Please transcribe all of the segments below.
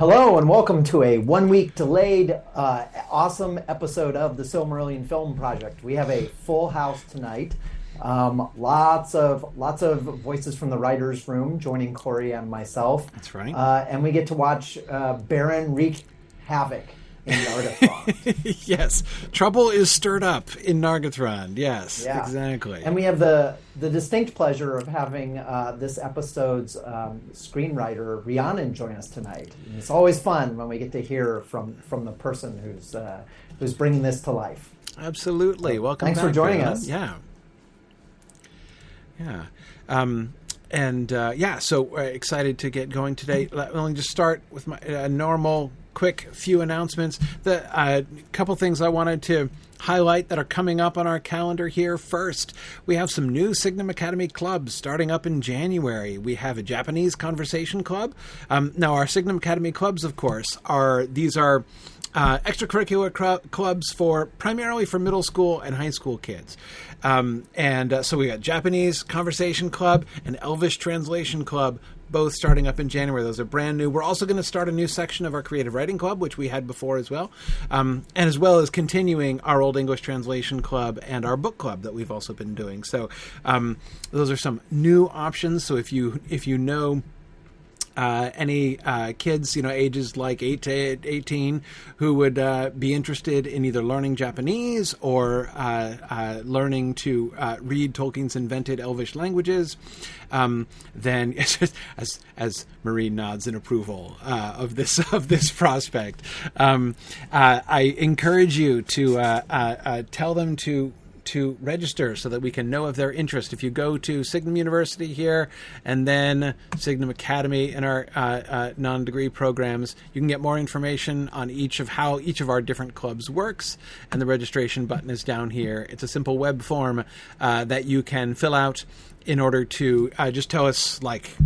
Hello and welcome to a one week delayed, uh, awesome episode of the Silmarillion Film Project. We have a full house tonight. Um, lots of lots of voices from the writers' room joining Corey and myself. That's right. Uh, and we get to watch uh, Beren wreak havoc in Nargothrond. yes, trouble is stirred up in Nargothrond. Yes, Yeah. exactly. and we have the the distinct pleasure of having uh, this episode's um, screenwriter Rhiannon join us tonight. And it's always fun when we get to hear from from the person who's uh, who's bringing this to life. Absolutely. Welcome. Thanks for joining Rhiannon. us. Yeah. Yeah. Um, and uh, yeah, so uh, excited to get going today. Let me just start with my uh, normal, quick few announcements. The uh, couple things I wanted to highlight that are coming up on our calendar here. First, we have some new Signum Academy clubs starting up in January. We have a Japanese conversation club. Um, now, our Signum Academy clubs, of course, are these are uh, extracurricular clubs for primarily for middle school and high school kids. Um, and uh, so we got Japanese Conversation Club and Elvish Translation Club. Both starting up in January. Those are brand new. We're also going to start a new section of our Creative Writing Club, which we had before as well, um, and as well as continuing our Old English Translation Club and our Book Club that we've also been doing. So um, those are some new options. So if you if you know uh, any uh, kids, you know, ages like 8 to 18 who would uh, be interested in either learning Japanese or uh, uh, learning to read Tolkien's invented Elvish languages, um, then as as Marie nods in approval of this of this prospect, um, I encourage you to tell them to to register so that we can know of their interest. If you go to Signum University here and then Signum Academy in our uh, uh, non degree programs, you can get more information on each of how each of our different clubs works. And the registration button is down here. It's a simple web form uh, that you can fill out in order to uh, just tell us, like,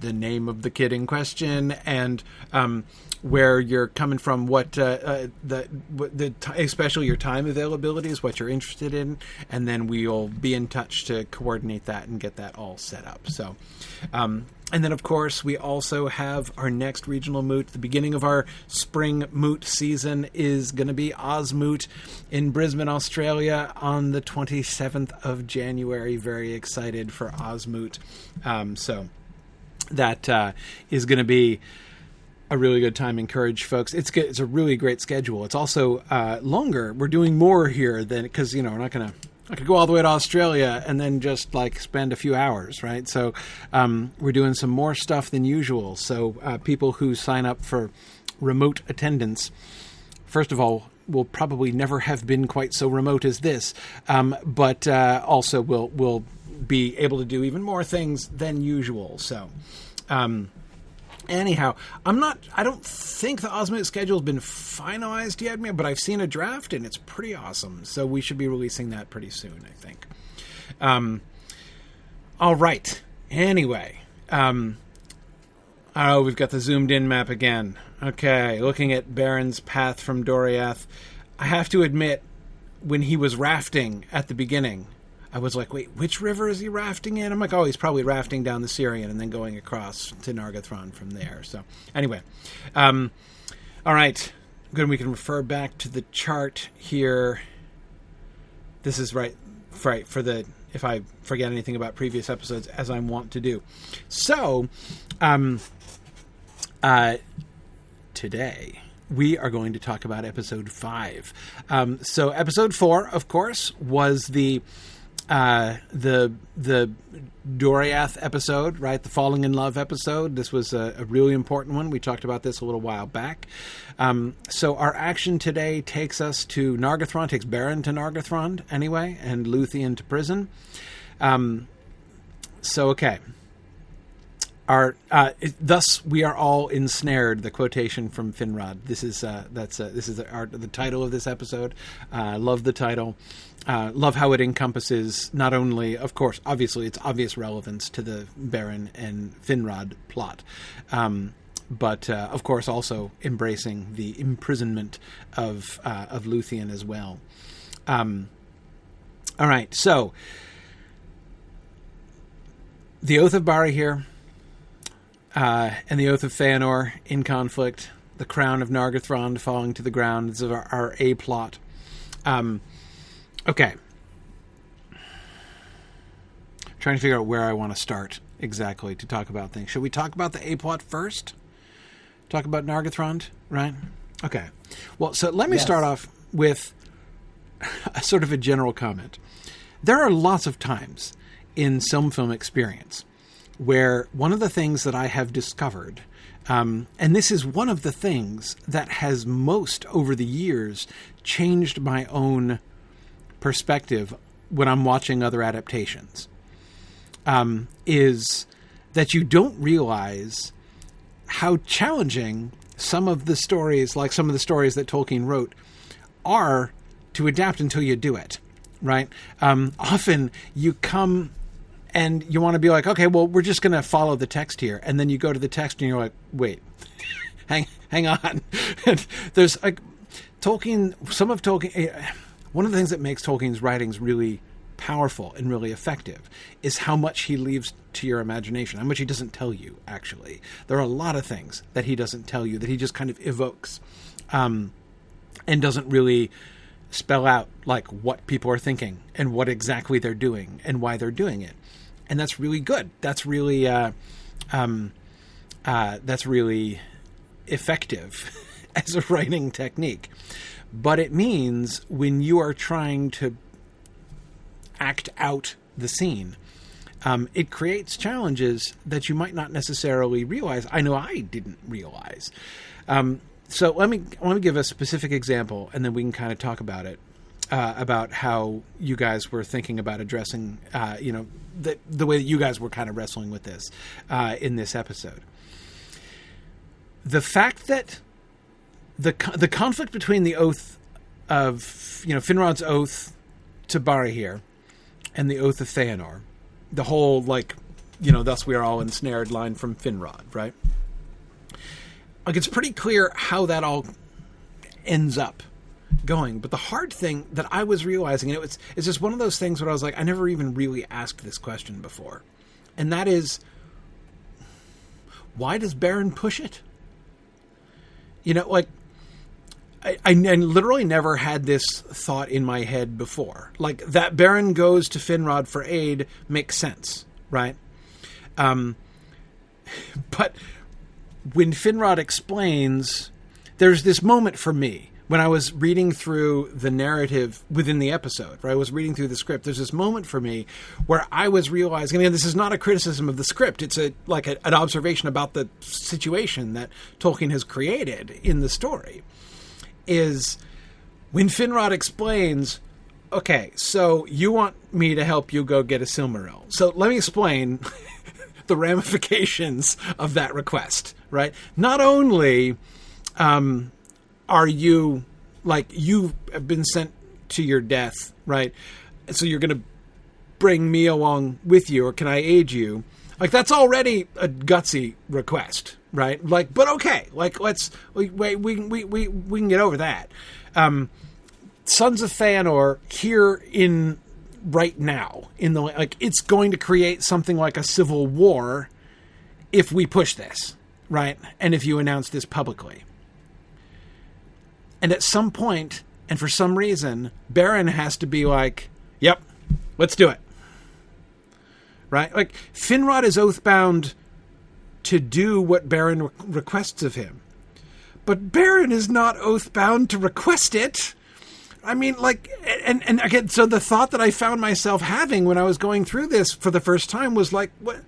the name of the kid in question and um, where you're coming from, what uh, uh, the, the t- especially your time availability is, what you're interested in, and then we'll be in touch to coordinate that and get that all set up. So. Um, and then, of course, we also have our next regional moot. The beginning of our spring moot season is going to be Osmoot in Brisbane, Australia on the 27th of January. Very excited for Osmoot. Um, so that uh, is going to be a really good time. Encourage folks. It's good. It's a really great schedule. It's also uh, longer. We're doing more here than because you know we're not to. I could go all the way to Australia and then just like spend a few hours, right? So um, we're doing some more stuff than usual. So uh, people who sign up for remote attendance, first of all, will probably never have been quite so remote as this, um, but uh, also will will be able to do even more things than usual. So. Um, anyhow, I'm not. I don't think the Osmoot schedule has been finalized yet, but I've seen a draft and it's pretty awesome. So we should be releasing that pretty soon, I think. Um, all right. Anyway, um, oh, we've got the zoomed in map again. Okay, looking at Beren's path from Doriath. I have to admit, when he was rafting at the beginning, I was like, wait, which river is he rafting in? I'm like, oh, he's probably rafting down the Sirion and then going across to Nargothrond from there. So, anyway, um, all right, good. We can refer back to the chart here. This is right, right for the if I forget anything about previous episodes, as I'm wont to do. So, um, uh, today we are going to talk about episode five. Um, so, episode four, of course, was the uh, the the Doriath episode, right? The falling in love episode. This was a, a really important one. We talked about this a little while back. Um, so our action today takes us to Nargothrond, takes Beren to Nargothrond anyway, and Luthien to prison. Um, so okay. Our, uh, it, thus we are all ensnared. The quotation from Finrod. This is uh, that's uh, this is the, our, the title of this episode. Uh, love the title. Uh, love how it encompasses not only, of course, obviously its obvious relevance to the Beren and Finrod plot, um, but uh, of course also embracing the imprisonment of uh, of Luthien as well. Um, all right, so the Oath of Barahir. uh, and the Oath of Feanor in conflict, the crown of Nargothrond falling to the ground is our, our A plot. Um, okay. trying to figure out where I want to start exactly to talk about things. Should we talk about the A plot first? Talk about Nargothrond, right? Okay. Well, so let me Yes. start off with a sort of a general comment. There are lots of times in some film experience where one of the things that I have discovered, um, and this is one of the things that has most over the years changed my own perspective when I'm watching other adaptations, um, is that you don't realize how challenging some of the stories, like some of the stories that Tolkien wrote, are to adapt until you do it, right? Um, often you come and you want to be like, okay, well, we're just going to follow the text here, and then you go to the text and you're like, wait, hang, hang on. There's like Tolkien. Some of Tolkien. One of the things that makes Tolkien's writings really powerful and really effective is how much he leaves to your imagination, how much he doesn't tell you. Actually, there are a lot of things that he doesn't tell you that he just kind of evokes. Um, and doesn't really spell out like what people are thinking and what exactly they're doing and why they're doing it and that's really good that's really uh, um, uh, that's really effective as a writing technique but it means when you are trying to act out the scene um, it creates challenges that you might not necessarily realize. I know I didn't realize. Um, so let me let me give a specific example, and then we can kind of talk about it uh, about how you guys were thinking about addressing, uh, you know, the the way that you guys were kind of wrestling with this uh, in this episode. The fact that the the conflict between the oath of you know Finrod's oath to Barahir and the oath of Feanor, the whole like you know thus we are all ensnared line from Finrod, right? Like it's pretty clear how that all ends up going. But the hard thing that I was realizing, and it was it's just one of those things where I was like, I never even really asked this question before. And that is why does Beren push it? You know, like I, I, I literally never had this thought in my head before. Like that Beren goes to Finrod for aid makes sense, right? Um, but when Finrod explains, there's this moment for me when I was reading through the narrative within the episode, right? I was reading through the script. There's this moment for me where I was realizing, and this is not a criticism of the script. It's a like a, an observation about the situation that Tolkien has created in the story. Is when Finrod explains, okay, so you want me to help you go get a Silmaril. So let me explain the ramifications of that request, right? Not only um, are you like you have been sent to your death, right? So you're going to bring me along with you, or can I aid you? Like that's already a gutsy request, right? Like, but okay, like let's we we we we we, can get over that. Um, Sons of Feanor here in right now in the like it's going to create something like a civil war if we push this, right? And if you announce this publicly. And at some point, and for some reason, Beren has to be like, "Yep, let's do it." Right? Like Finrod is oathbound to do what Beren re- requests of him. But Beren is not oath bound to request it. I mean, like, and and again, so the thought that I found myself having when I was going through this for the first time was like, what?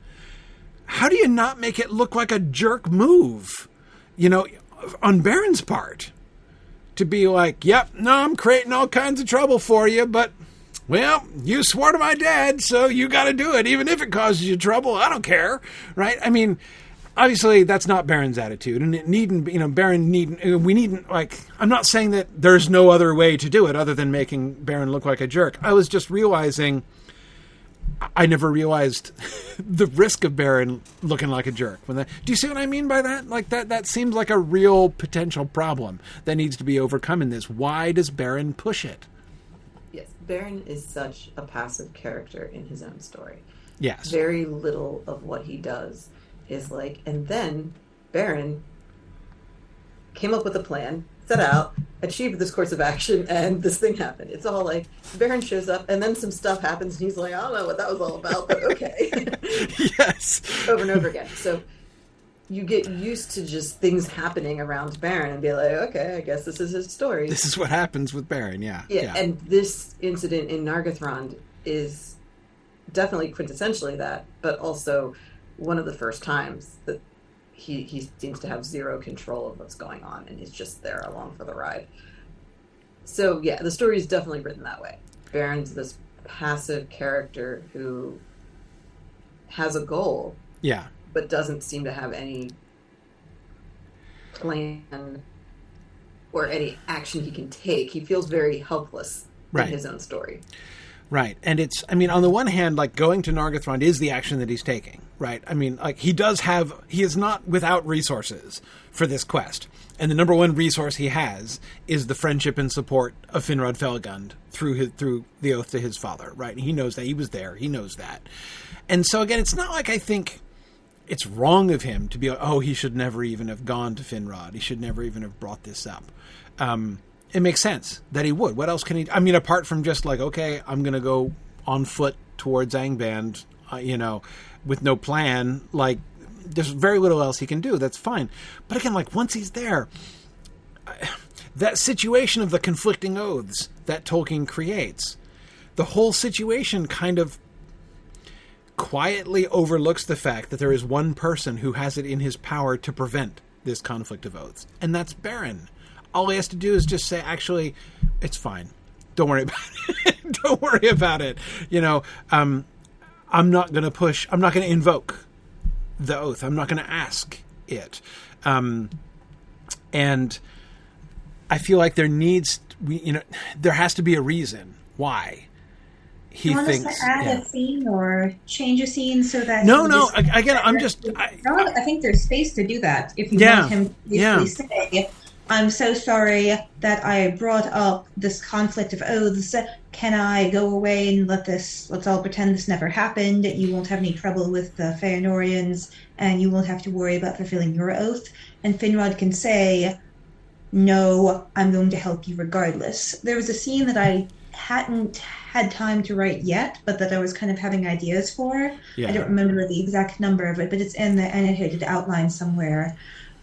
How do you not make it look like a jerk move? You know, on Beren's part, to be like, "Yep, no, I'm creating all kinds of trouble for you, but." Well, you swore to my dad, so you got to do it, even if it causes you trouble. I don't care, right? I mean, obviously that's not Beren's attitude, and it needn't. You know, Beren needn't. Uh, we needn't. Like, I'm not saying that there's no other way to do it other than making Beren look like a jerk. I was just realizing. I never realized the risk of Beren looking like a jerk. When that, do you see what I mean by that? Like that. That seems like a real potential problem that needs to be overcome in this. Why does Beren push it? Yes, Beren is such a passive character in his own story. Yes. Very little of what he does is like, and then Beren came up with a plan, set out, achieved this course of action, and this thing happened. It's all like Beren shows up, and then some stuff happens, and he's like, I don't know what that was all about, but okay. yes. over and over again. So you get used to just things happening around Beren and be like, okay, I guess this is his story. This is what happens with Beren, yeah. yeah, and this incident in Nargothrond is definitely quintessentially that, but also one of the first times that he he seems to have zero control of what's going on and he's just there along for the ride. So yeah, the story is definitely written that way. Beren's this passive character who has a goal yeah. but doesn't seem to have any plan or any action he can take. He feels very helpless Right. in his own story. Right. And it's, I mean, on the one hand, like going to Nargothrond is the action that he's taking, right? I mean, like he does have, he is not without resources for this quest. And the number one resource he has is the friendship and support of Finrod Felagund through his, through the oath to his father, right? He knows that he was there. He knows that. And so again, it's not like I think it's wrong of him to be like, oh, he should never even have gone to Finrod. He should never even have brought this up. Um, it makes sense that he would. What else can he? I mean, apart from just like, okay, I'm going to go on foot towards Angband, uh, you know, with no plan. Like, there's very little else he can do. That's fine. But again, like once he's there, that situation of the conflicting oaths that Tolkien creates, the whole situation kind of quietly overlooks the fact that there is one person who has it in his power to prevent this conflict of oaths, and that's Beren. All he has to do is just say, "Actually, it's fine. Don't worry about it. Don't worry about it." You know, um, I'm not going to push. I'm not going to invoke the oath. I'm not going to ask it. Um, and I feel like there needs, we, you know, there has to be a reason why he you want thinks. us to add yeah. a scene or change a scene so that No, no. just- Again, I'm just. I, No, I think there's space to do that. If you Yeah, want him to yeah. say, "I'm so sorry that I brought up this conflict of oaths. Can I go away and let this? Let's all pretend this never happened. You won't have any trouble with the Feanorians, and you won't have to worry about fulfilling your oath." And Finrod can say, "No, I'm going to help you regardless." There was a scene that I hadn't had time to write yet, but that I was kind of having ideas for. yeah. I don't remember the exact number of it, but it's in the annotated outline somewhere,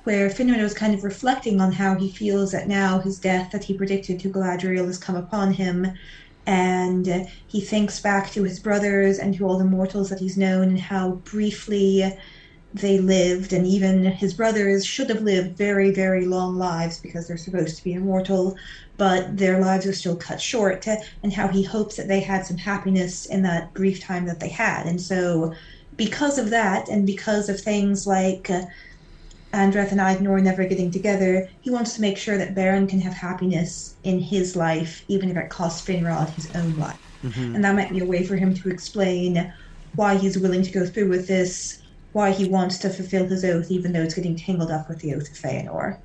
where Finrod was kind of reflecting on how he feels that now his death that he predicted to Galadriel has come upon him, and he thinks back to his brothers and to all the mortals that he's known and how briefly they lived, and even his brothers should have lived very, very long lives because they're supposed to be immortal, but their lives are still cut short, and how he hopes that they had some happiness in that brief time that they had. And so, because of that, and because of things like Andreth and Aegnor never getting together, he wants to make sure that Beren can have happiness in his life, even if it costs Finrod his own life. Mhm. And that might be a way for him to explain why he's willing to go through with this, why he wants to fulfill his oath, even though it's getting tangled up with the oath of Feanor.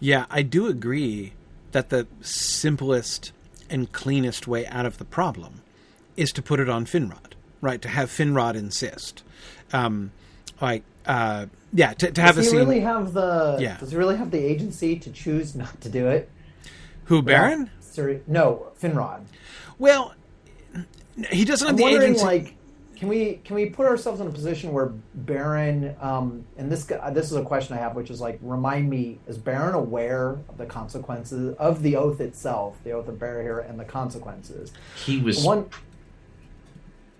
Yeah, I do agree that the simplest and cleanest way out of the problem is to put it on Finrod, right? To have Finrod insist, um, like, uh, yeah, to, to have does a he scene. really have the? Yeah. Does he really have the agency to choose not to do it? Who Beren? Seri- no, Finrod. Well, he doesn't have I'm the agency. like, can we can we put ourselves in a position where Beren, um, and this g- this is a question I have, which is like, remind me, is Beren aware of the consequences of the oath itself, the oath of Barahir, and the consequences? He was. One.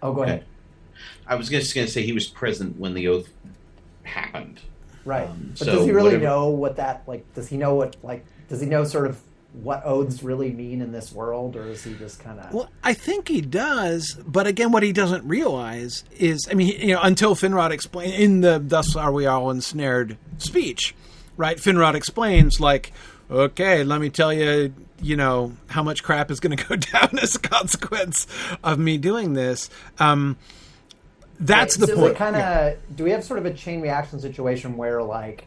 Oh, go ahead. I was just going to say he was present when the oath happened. Right, Um, but so does he really whatever- know what that like? Does he know what like? Does he know sort of what oaths really mean in this world, or is he just kind of? Well, I think he does, but again, what he doesn't realize is, I mean, you know, until Finrod explain in the "Thus are we all ensnared" speech, right? Finrod explains like, "Okay, let me tell you, you know, how much crap is going to go down as a consequence of me doing this." Um, that's the so point. kind of Yeah. do we have sort of a chain reaction situation where like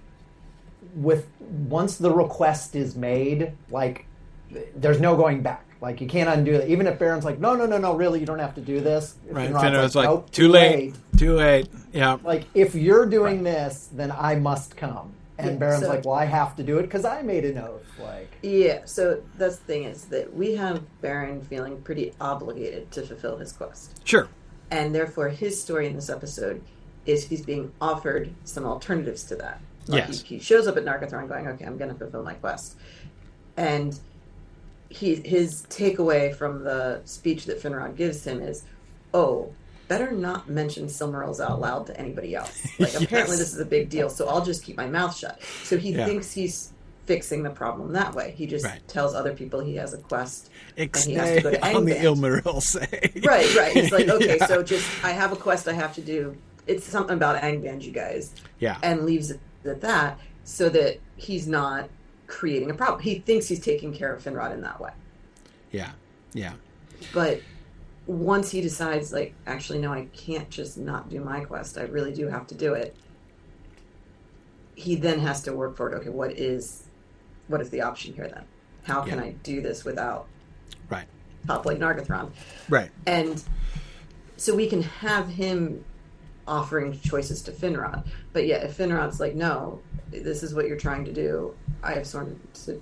with once the request is made like there's no going back Like you can't undo it. Even if Beren's like, no, no, no, no, really, you don't have to do this. Right. Finrod's Finrod's like, "Nope, too late. Too late. Yeah. Like if you're doing this, then I must come. And Yeah, Beren's so- like, well, I have to do it because I made an oath. Like, Yeah, so that's the thing is that we have Baron feeling pretty obligated to fulfill his quest. Sure. And therefore, his story in this episode is he's being offered some alternatives to that. Like Yes. He, he shows up at Nargothrond going, okay, I'm going to fulfill my quest. And he, his takeaway from the speech that Finrod gives him is, oh, better not mention Silmarils out loud to anybody else. Like, apparently this is a big deal, so I'll just keep my mouth shut. So he Yeah. thinks he's fixing the problem that way. He just Right. tells other people he has a quest. and he has to go to Angband. on the. Ilmaril say. Right, right. He's like, okay, Yeah. so just I have a quest I have to do. It's something about Angband, you guys, Yeah. and leaves it at that, so that he's not creating a problem. He thinks he's taking care of Finrod in that way, Yeah. Yeah. but once he decides, like, actually, no, I can't just not do my quest. I really do have to do it. He then has to work for it. Okay, what is, what is the option here then? How can Yeah. I do this without Right. toppling Nargothrond? Right. and so we can have him offering choices to Finrod. But yet, if Finrod's like, "No, this is what you're trying to do. I have sworn to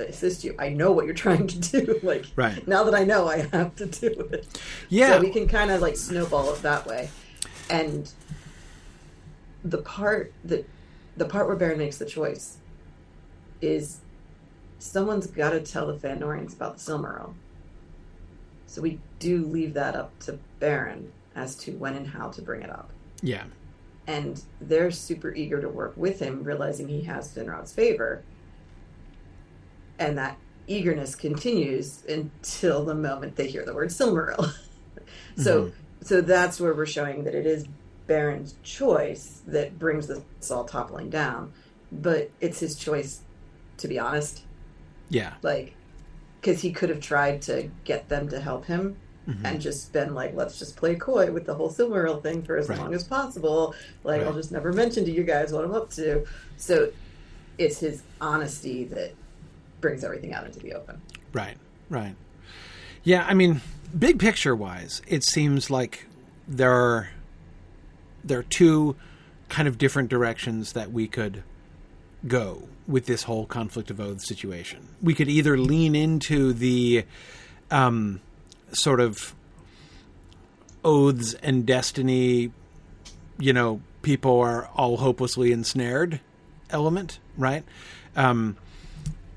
assist you. I know what you're trying to do. like, Right. now that I know, I have to do it." Yeah. So we can kind of like snowball it that way. And the part that the part where Beren makes the choice is someone's got to tell the Feanorians about the Silmaril. So we do leave that up to Beren as to when and how to bring it up. yeah. And they're super eager to work with him, realizing he has Finrod's favor. And that eagerness continues until the moment they hear the word Silmaril. so mm-hmm. so that's where we're showing that it is Beren's choice that brings this all toppling down. But it's his choice, to be honest. Yeah. Like, because he could have tried to get them to help him Mhm. and just been like, let's just play coy with the whole Silmaril thing for as Right. long as possible. Like, I'll just never mention to you guys what I'm up to. So it's his honesty that brings everything out into the open. Right, right. Yeah, I mean, big picture wise, it seems like there are there are two kind of different directions that we could go with this whole conflict of oaths situation. We could either lean into the um, sort of oaths and destiny, you know, people are all hopelessly ensnared element, right? Um,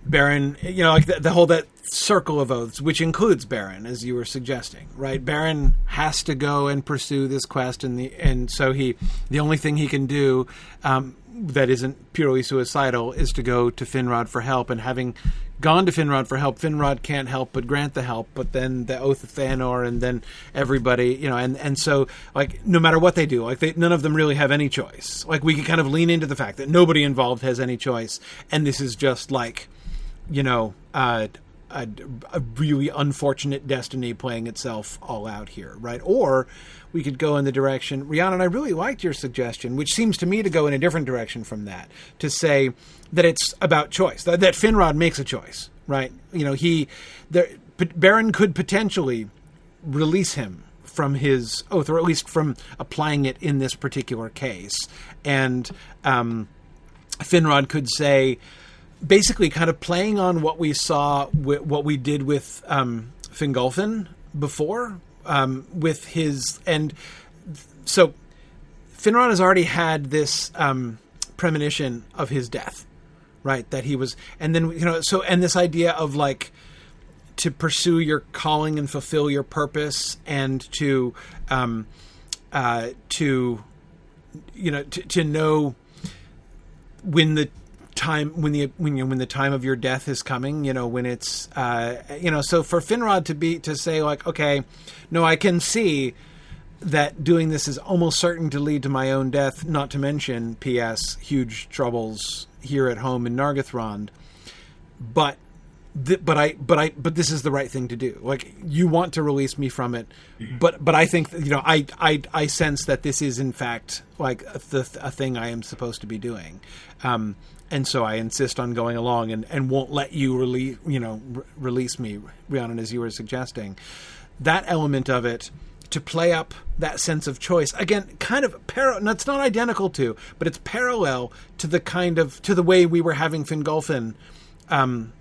Beren, you know, like the, the whole that circle of oaths, which includes Beren, as you were suggesting, right? Beren has to go and pursue this quest, and the and so he, the only thing he can do um, that isn't purely suicidal is to go to Finrod for help, and having gone to Finrod for help, Finrod can't help but grant the help, but then the oath of Feanor, and then everybody, you know, and and so like no matter what they do, like they, none of them really have any choice. Like we can kind of lean into the fact that nobody involved has any choice, and this is just like you know, uh, a, a really unfortunate destiny playing itself all out here, right? Or we could go in the direction, Rhiannon, and I really liked your suggestion, which seems to me to go in a different direction from that, to say that it's about choice, that, that Finrod makes a choice, right? You know, he, there, Beren could potentially release him from his oath, or at least from applying it in this particular case, and um, Finrod could say, basically kind of playing on what we saw, what we did with um, Fingolfin before, um, with his and so Finrod has already had this um, premonition of his death, right? That he was, and then you know, so and this idea of like to pursue your calling and fulfill your purpose, and to um, uh, to you know to, to know when the time when the when you when the time of your death is coming you know when it's uh you know so for Finrod to be to say like okay no I can see that doing this is almost certain to lead to my own death not to mention ps huge troubles here at home in Nargothrond. But th- but I, but I, but this is the right thing to do. Like you want to release me from it, but but I think you know I I I sense that this is in fact like the, a thing I am supposed to be doing, um, and so I insist on going along and, and won't let you release you know re- release me, Rhiannon, as you were suggesting. That element of it to play up that sense of choice again kind of parallel it's not identical to but it's parallel to the kind of to the way we were having Fingolfin um,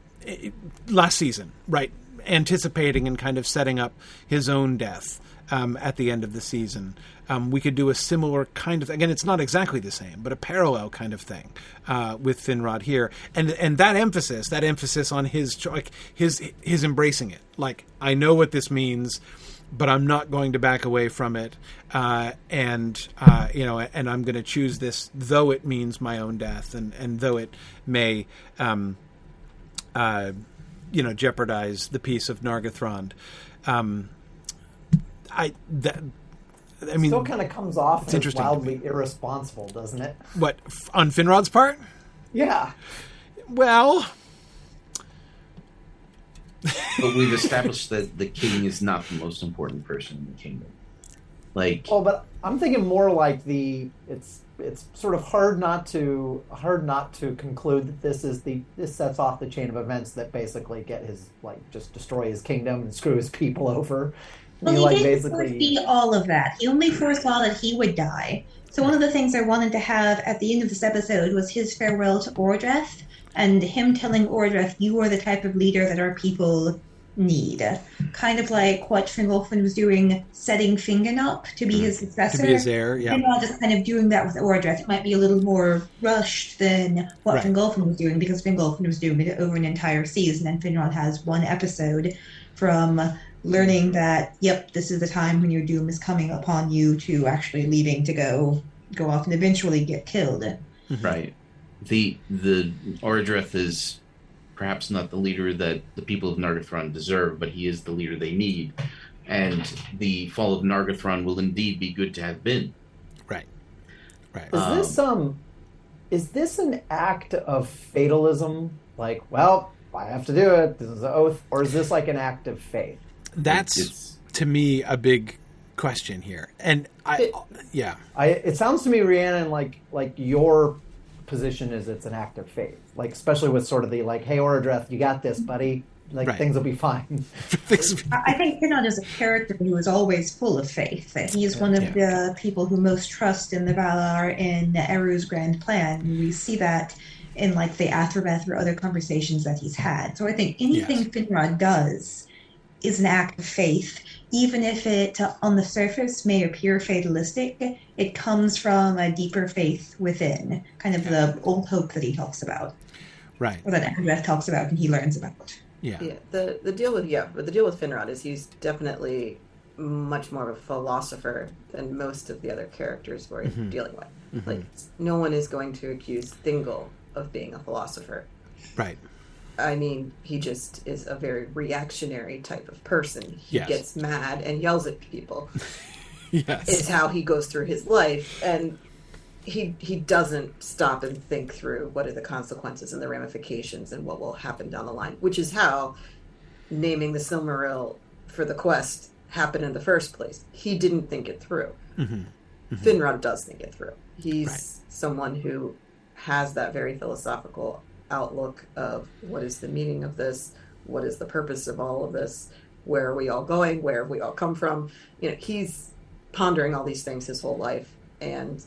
last season right anticipating and kind of setting up his own death um, at the end of the season. Um, we could do a similar kind of again it's not exactly the same but a parallel kind of thing uh, with Finrod here. And and that emphasis that emphasis on his like his his embracing it. Like I know what this means but I'm not going to back away from it, uh, and uh, you know, and I'm going to choose this, though it means my own death, and and though it may, um, uh, you know, jeopardize the peace of Nargothrond. Um, I that. I mean, still kind of comes off as interesting to wildly irresponsible, doesn't it? what f- on Finrod's part? Yeah. Well, but we've established that the king is not the most important person in the kingdom. Like, Oh, but I'm thinking more like the it's it's sort of hard not to hard not to conclude that this is the this sets off the chain of events that basically get his like just destroy his kingdom and screw his people over. Well, You, he like didn't basically foresee all of that. He only foresaw that he would die. So one of the things I wanted to have at the end of this episode was his farewell to Orodreth and him telling Orodreth, "You are the type of leader that our people need." Kind of like what Fingolfin was doing, setting Fingon mm-hmm. up to be his successor. to successor. be his heir, yeah, And not just kind of doing that with Orodreth. It might be a little more rushed than what Right. Fingolfin was doing because Fingolfin was doing it over an entire season, and Finrod has one episode from learning that, yep, this is the time when your doom is coming upon you to actually leaving to go go off and eventually get killed. Mm-hmm. right? The the Orodreth is perhaps not the leader that the people of Nargothrond deserve, but he is the leader they need. And the fall of Nargothrond will indeed be good to have been. right, right. Is this um is this an act of fatalism? Like, well, I have to do it. This is an oath, or is this like an act of faith? That's It's- to me a big question here, and I, It- yeah, I it sounds to me, Rhiannon, like like your position is it's an act of faith. Like especially with sort of the like, hey Orodreth, you got this, buddy. Like Right. things will be fine. I I think Finrod is a character who is always full of faith. That he is one of the people who most trust in the Valar in Eru's grand plan. And we see that in like the Athrabeth or other conversations that he's had. So I think anything Yes. Finrod does is an act of faith, even if it uh, on the surface may appear fatalistic. It comes from a deeper faith within, kind of the old hope that he talks about, right, or that Athrabeth talks about and he learns about. yeah, Yeah, the the deal with yeah, but the deal with Finrod is he's definitely much more of a philosopher than most of the other characters we're Mhm. dealing with. Mhm. Like, no one is going to accuse Thingol of being a philosopher. right, I mean, he just is a very reactionary type of person. He Yes. gets mad and yells at people. yes, is how he goes through his life and he he doesn't stop and think through what are the consequences and the ramifications and what will happen down the line which is how naming the Silmaril for the quest happened in the first place he didn't think it through Mhm. Finrod does think it through he's Right. someone who has that very philosophical outlook of what is the meaning of this what is the purpose of all of this where are we all going where have we all come from you know he's pondering all these things his whole life and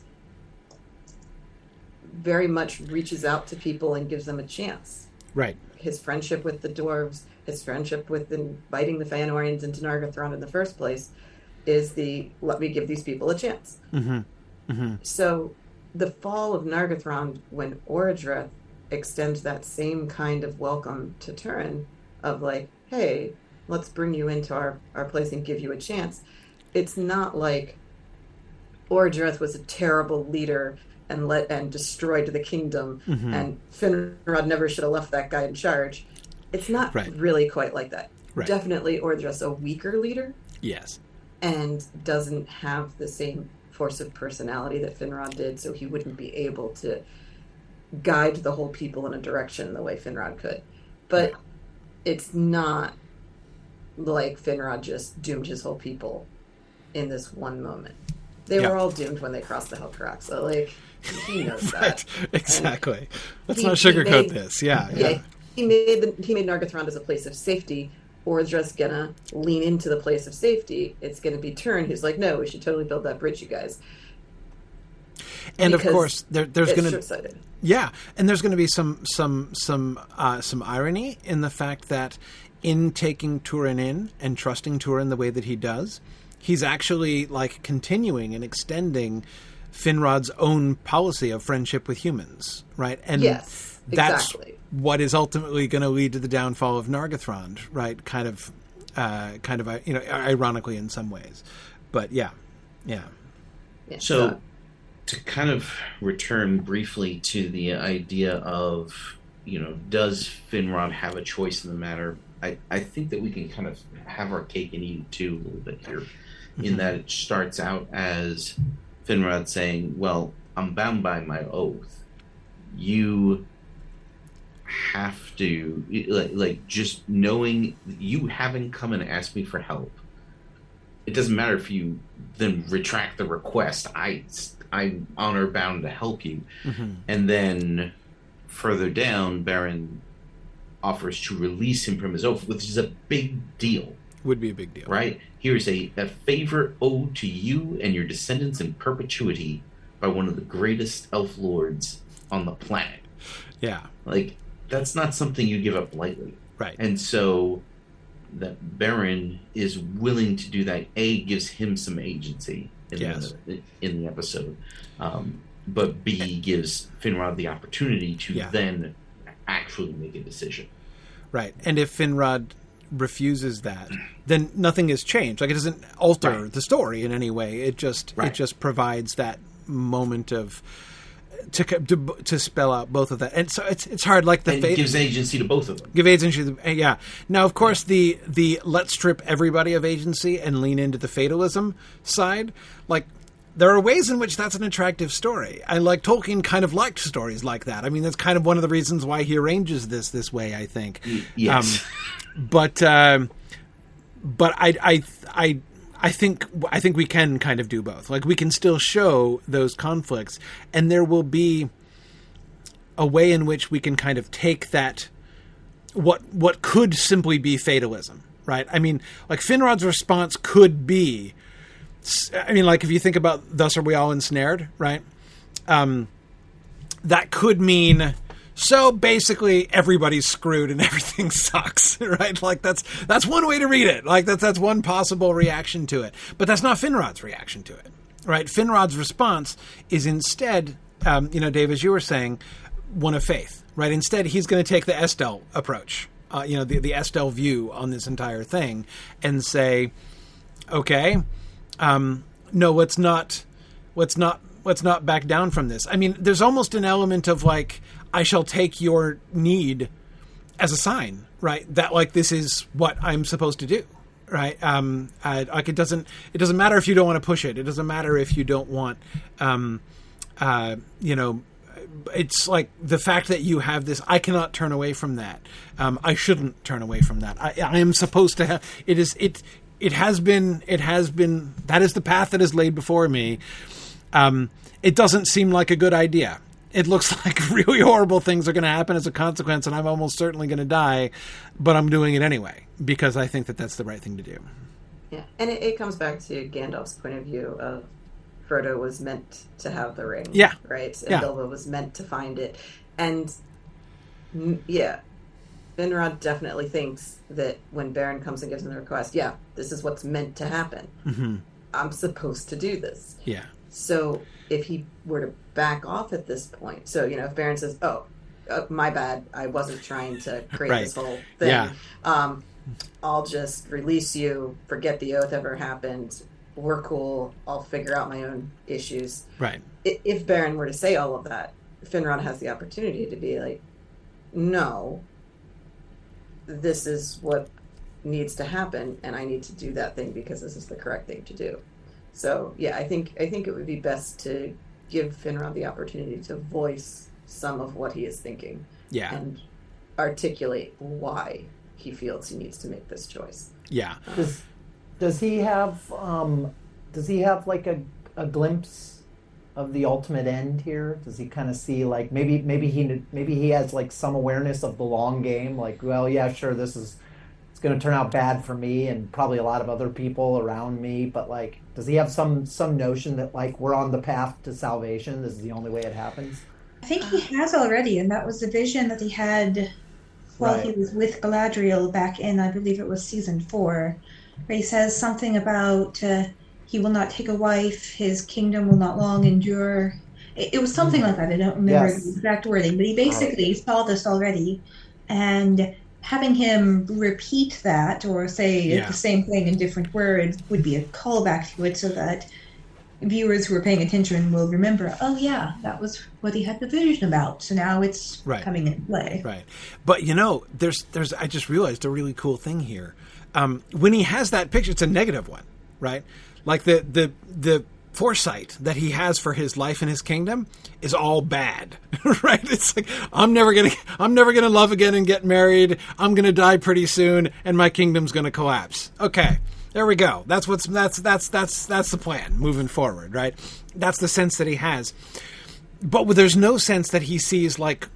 very much reaches out to people and gives them a chance. right, His friendship with the dwarves, his friendship with inviting the Feanorians into Nargothrond in the first place, is the let me give these people a chance. hmm hmm So the fall of Nargothrond, when Orodreth extends that same kind of welcome to Turin, of like, hey, let's bring you into our, our place and give you a chance, it's not like Orodreth was a terrible leader and let and destroyed the kingdom hmm and Finrod never should have left that guy in charge. It's not Right. really quite like that. Right. Definitely Orodreth's a weaker leader yes, and doesn't have the same force of personality that Finrod did, so he wouldn't be able to guide the whole people in a direction the way Finrod could. But it's not like Finrod just doomed his whole people in this one moment. They Yeah. were all doomed when they crossed the Helcaraxë. So like he knows right, that. exactly. Let's he- not sugarcoat made- this. Yeah, Yeah, yeah, he made the, he made Nargothrond as a place of safety. or just gonna lean into the place of safety. It's gonna be Turin who's like, no, we should totally build that bridge, you guys. And of course there, there's going to. Yeah, and there's going to be some some some uh, some irony in the fact that in taking Turin in and trusting Turin the way that he does, he's actually like continuing and extending Finrod's own policy of friendship with humans, right? And Yes, that's exactly. what is ultimately going to lead to the downfall of Nargothrond, right? Kind of, uh, kind of, uh, you know, ironically in some ways, but yeah, yeah, Yeah, So, to kind of return briefly to the idea of, you know, does Finrod have a choice in the matter? I, I think that we can kind of have our cake and eat it too a little bit here, in mm-hmm. that it starts out as Finrod saying, Well, I'm bound by my oath. You have to, like, like just knowing you haven't come and asked me for help it doesn't matter if you then retract the request. I I'm honor bound to help you. Mm-hmm. And then further down, Beren offers to release him from his oath, which is a big deal, would be a big deal, right? Here is a, a favor owed to you and your descendants in perpetuity by one of the greatest elf lords on the planet. Yeah, Like that's not something you give up lightly. right. And so that Baron is willing to do that. A gives him some agency in, Yes. the, in the episode, um, but B gives Finrod the opportunity to Yeah. then actually make a decision. Right. And if Finrod refuses that, then nothing has changed. Like it doesn't alter Right. the story in any way. It just it just provides that moment of to to, to spell out both of that. And so it's it's hard like the and fate gives agency to both of them. give agency to- yeah now of course the the let's strip everybody of agency and lean into the fatalism side like there are ways in which that's an attractive story i like tolkien kind of liked stories like that i mean that's kind of one of the reasons why he arranges this this way i think Yes. but um, but I, I I I think I think we can kind of do both. Like we can still show those conflicts, and there will be a way in which we can kind of take that what what could simply be fatalism, right? I mean, like Finrod's response could be, I mean, like if you think about "Thus are we all ensnared," right? Um, that could mean so basically everybody's screwed and everything sucks right? Like that's that's one way to read it. Like that's that's one possible reaction to it. But that's not finrod's reaction to it right? Finrod's response is instead um, you know dave as you were saying one of faith right? Instead he's going to take the estel approach uh, you know the, the estel view on this entire thing and say okay um, no let's not let's not let's not back down from this. I mean there's almost an element of like i shall take your need as a sign right? That like this is what i'm supposed to do right? Um I, like it doesn't it doesn't matter if you don't want to push it. It doesn't matter if you don't want um uh you know it's like the fact that you have this i cannot turn away from that. Um i shouldn't turn away from that. I, I am supposed to have it is it it has been it has been that is the path that is laid before me. Um it doesn't seem like a good idea it looks like really horrible things are going to happen as a consequence and i'm almost certainly going to die but i'm doing it anyway because i think that that's the right thing to do Yeah, and it, it comes back to Gandalf's point of view of Frodo was meant to have the ring, Yeah. right, and Yeah. Bilbo was meant to find it, and mm, yeah, Finrod definitely thinks that when Beren comes and gives him the request, yeah, this is what's meant to happen. hmm I'm supposed to do this. yeah So if he were to back off at this point, so you know, if Beren says, "Oh, uh, my bad, I wasn't trying to create Right. this whole thing," Yeah. um, I'll just release you. Forget the oath ever happened. We're cool. I'll figure out my own issues. right If Beren were to say all of that, Finrod has the opportunity to be like, "No, this is what needs to happen, and I need to do that thing because this is the correct thing to do." So yeah, I think I think it would be best to give Finrod the opportunity to voice some of what he is thinking yeah and articulate why he feels he needs to make this choice. Yeah. Does does he have um, does he have like a, a glimpse of the ultimate end here? Does he kind of see like maybe maybe he maybe he has like some awareness of the long game? Like, well, yeah, sure, this is it's going to turn out bad for me and probably a lot of other people around me. But like, does he have some some notion that like we're on the path to salvation? This is the only way it happens. I think he has already, and that was the vision that he had while Right. he was with Galadriel back in, I believe it was season four, where he says something about uh, he will not take a wife, his kingdom will not long endure. It, it was something like that. I don't remember Yes. the exact wording, but he basically saw this already, and having him repeat that or say Yeah. the same thing in different words would be a callback to it, so that viewers who are paying attention will remember, oh yeah, that was what he had the vision about. So now it's Right. coming into play. Right. But you know, there's there's I just realized a really cool thing here. Um, when he has that picture, it's a negative one, right? Like the the the foresight that he has for his life and his kingdom is all bad, right? It's like I'm never gonna I'm never gonna love again and get married. I'm gonna die pretty soon, and my kingdom's gonna collapse. Okay. There we go. That's what's that's that's that's that's the plan moving forward, right? That's the sense that he has. But there's no sense that he sees like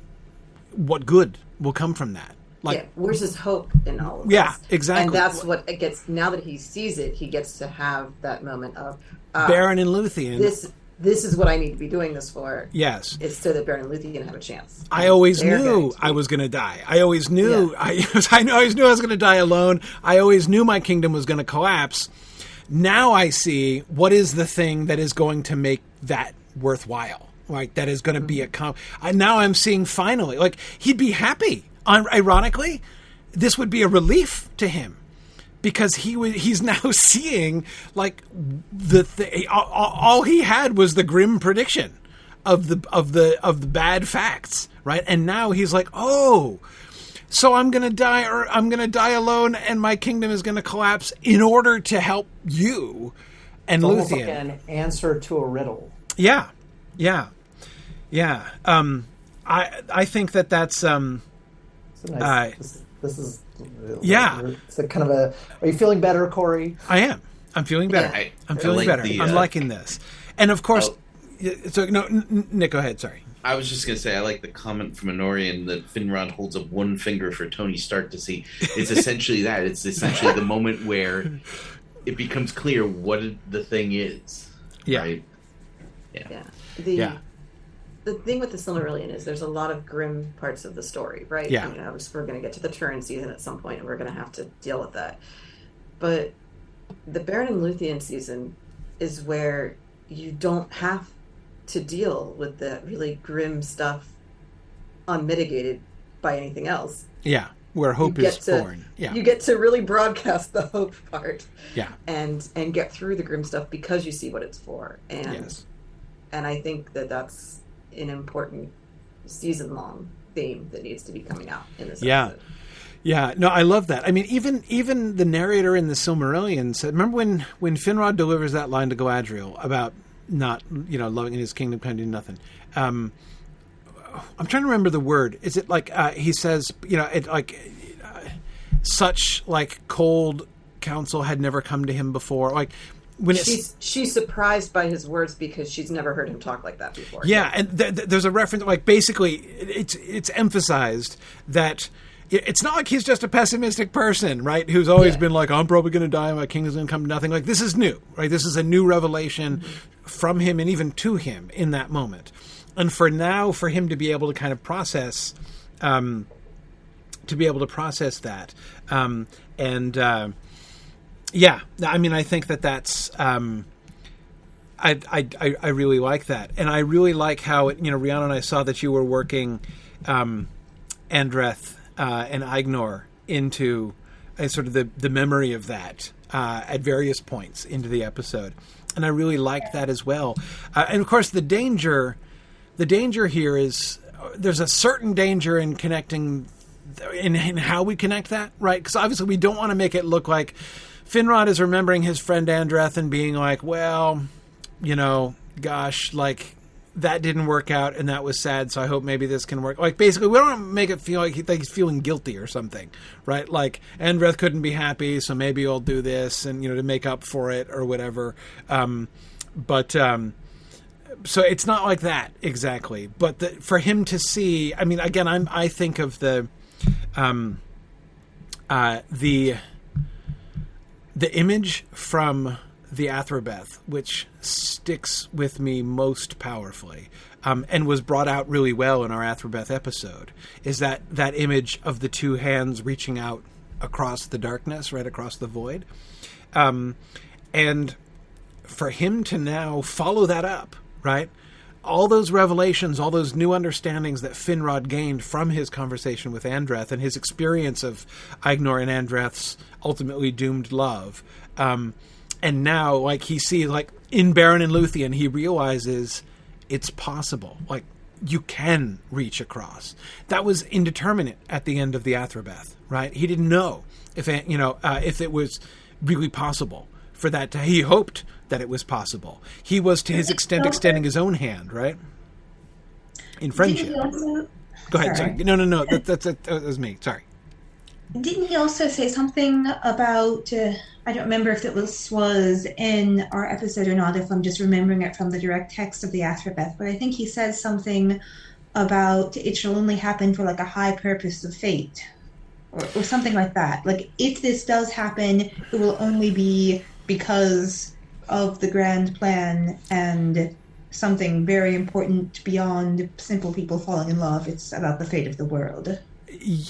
what good will come from that. Like, yeah, where's his hope in all of Yeah, this? exactly. And that's what it gets. Now that he sees it, he gets to have that moment of uh, Beren and Luthien. This this is what I need to be doing this for. yes. It's so that Beren and Luthien have a chance. I always They're knew I was going to die. I always knew Yeah. I, I always knew I was going to die alone. I always knew my kingdom was going to collapse. Now I see what is the thing that is going to make that worthwhile. Like that is going to be a com- I, now I'm seeing finally like he'd be happy. Ironically, this would be a relief to him because he was he's now seeing like the th- all, all he had was the grim prediction of the of the of the bad facts right? And now he's like oh so i'm gonna die or i'm gonna die alone and my kingdom is gonna collapse in order to help you and Almost like luthien an answer to a riddle. yeah. Yeah. Yeah. Um i i think that that's um It's a nice, Uh, this, this is Yeah. It's a kind of a. Are you feeling better, Corey? I am. I'm feeling better. Yeah, I- I'm feeling like better. the, I'm uh, liking this. And of course, Oh. so no, N- N- Nick, go ahead. Sorry. I was just gonna say I like the comment from Honorian that Finrod holds up one finger for Tony Stark to see. It's essentially that. It's essentially the moment where it becomes clear what the thing is. Yeah. Right? Yeah. The Yeah. The thing with the Silmarillion is there's a lot of grim parts of the story, right? Yeah. You know, we're going to get to the Turin season at some point, and we're going to have to deal with that. But the Beren and Luthien season is where you don't have to deal with the really grim stuff unmitigated by anything else. Yeah, where hope is to, born. Yeah, You get to really broadcast the hope part yeah, and and get through the grim stuff because you see what it's for. And yes, and I think that that's an important season long theme that needs to be coming out in this Yeah. episode. yeah. No, I love that. I mean, even even the narrator in the Silmarillion said, remember when when Finrod delivers that line to Galadriel about not you know loving in his kingdom can do nothing. Um, I'm trying to remember the word. Is it like uh, he says, you know, it like uh, such like cold counsel had never come to him before. Like when She's she's surprised by his words because she's never heard him talk like that before. Yeah, and th- th- there's a reference like basically it's it's emphasized that it's not like he's just a pessimistic person, right? Who's always Yeah. been like, I'm probably going to die, my kingdom's going to come to nothing. Like this is new, right? This is a new revelation from him and even to him in that moment. And for now, for him to be able to kind of process, um, to be able to process that, um, and uh, yeah, I mean, I think that that's. Um, I, I, I- really like that, and I really like how it, you know Rhiannon and I saw that you were working um, Andreth uh, and Aegnor into uh, sort of the the memory of that uh, at various points into the episode, and I really liked that as well. Uh, and of course, the danger the danger here is uh, there's a certain danger in connecting in, in how we connect that, right? Because obviously we don't want to make it look like Finrod is remembering his friend Andreth and being like, well, you know, gosh, like that didn't work out and that was sad so i hope maybe this can work. Like basically we don't make it feel like, he, like he's feeling guilty or something right? Like andreth couldn't be happy so maybe i'll do this and you know to make up for it or whatever. Um, but um, so it's not like that exactly. But the, for him to see i mean again i'm i think of the um uh the the image from the Athrabeth, which sticks with me most powerfully, um, and was brought out really well in our Athrabeth episode, is that that image of the two hands reaching out across the darkness, right across the void, um, and for him to now follow that up, right? All those revelations, all those new understandings that Finrod gained from his conversation with Andreth and his experience of Aegnor and Andreth's ultimately doomed love. Um, and now, like, he sees, like, in Beren and Luthien, he realizes it's possible. Like, you can reach across. That was indeterminate at the end of the Athrabeth, right? He didn't know if, you know, uh, if it was really possible for that to, he hoped that it was possible. He was, to his extent, extending his own hand, right? In friendship. Go ahead. Sorry. Sorry. No, no, no. That, that's that, that was me. Sorry. Didn't he also say something about? Uh, I don't remember if it was was in our episode or not. If I'm just remembering it from the direct text of the Athrabeth, but I think he says something about it shall only happen for like a high purpose of fate, or, or something like that. Like if this does happen, it will only be because of the grand plan and something very important beyond simple people falling in love. It's about the fate of the world.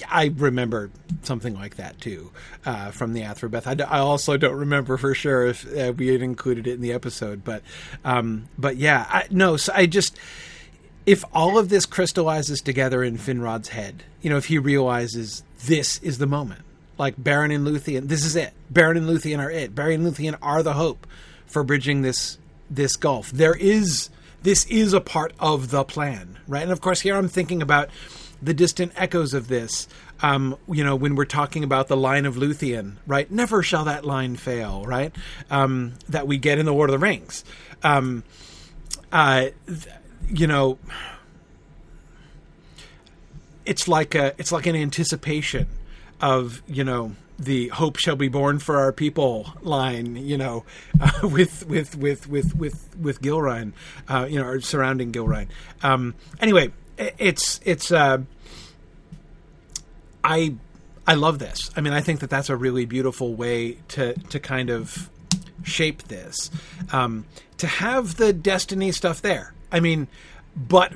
I remember something like that too uh, from the Athrabeth. I, d- I also don't remember for sure if uh, we had included it in the episode, but um, but yeah, I, no. So I just if all of this crystallizes together in Finrod's head, you know, if he realizes this is the moment, like Beren and Luthien, this is it. Beren and Luthien are it. Beren and Luthien are the hope for bridging this this gulf. There is this is a part of the plan, right? And of course, here I'm thinking about the distant echoes of this. Um, you know, when we're talking about the line of Luthien, right? Never shall that line fail, right? Um, that we get in the Lord of the Rings. Um, uh, th- you know, it's like a, it's like an anticipation of you know the hope shall be born for our people line you know uh, with with with with with with Gilraen uh, you know or surrounding Gilraen um, anyway it's it's uh, I I love this. I mean I think that that's a really beautiful way to to kind of shape this. Um, to have the destiny stuff there. I mean but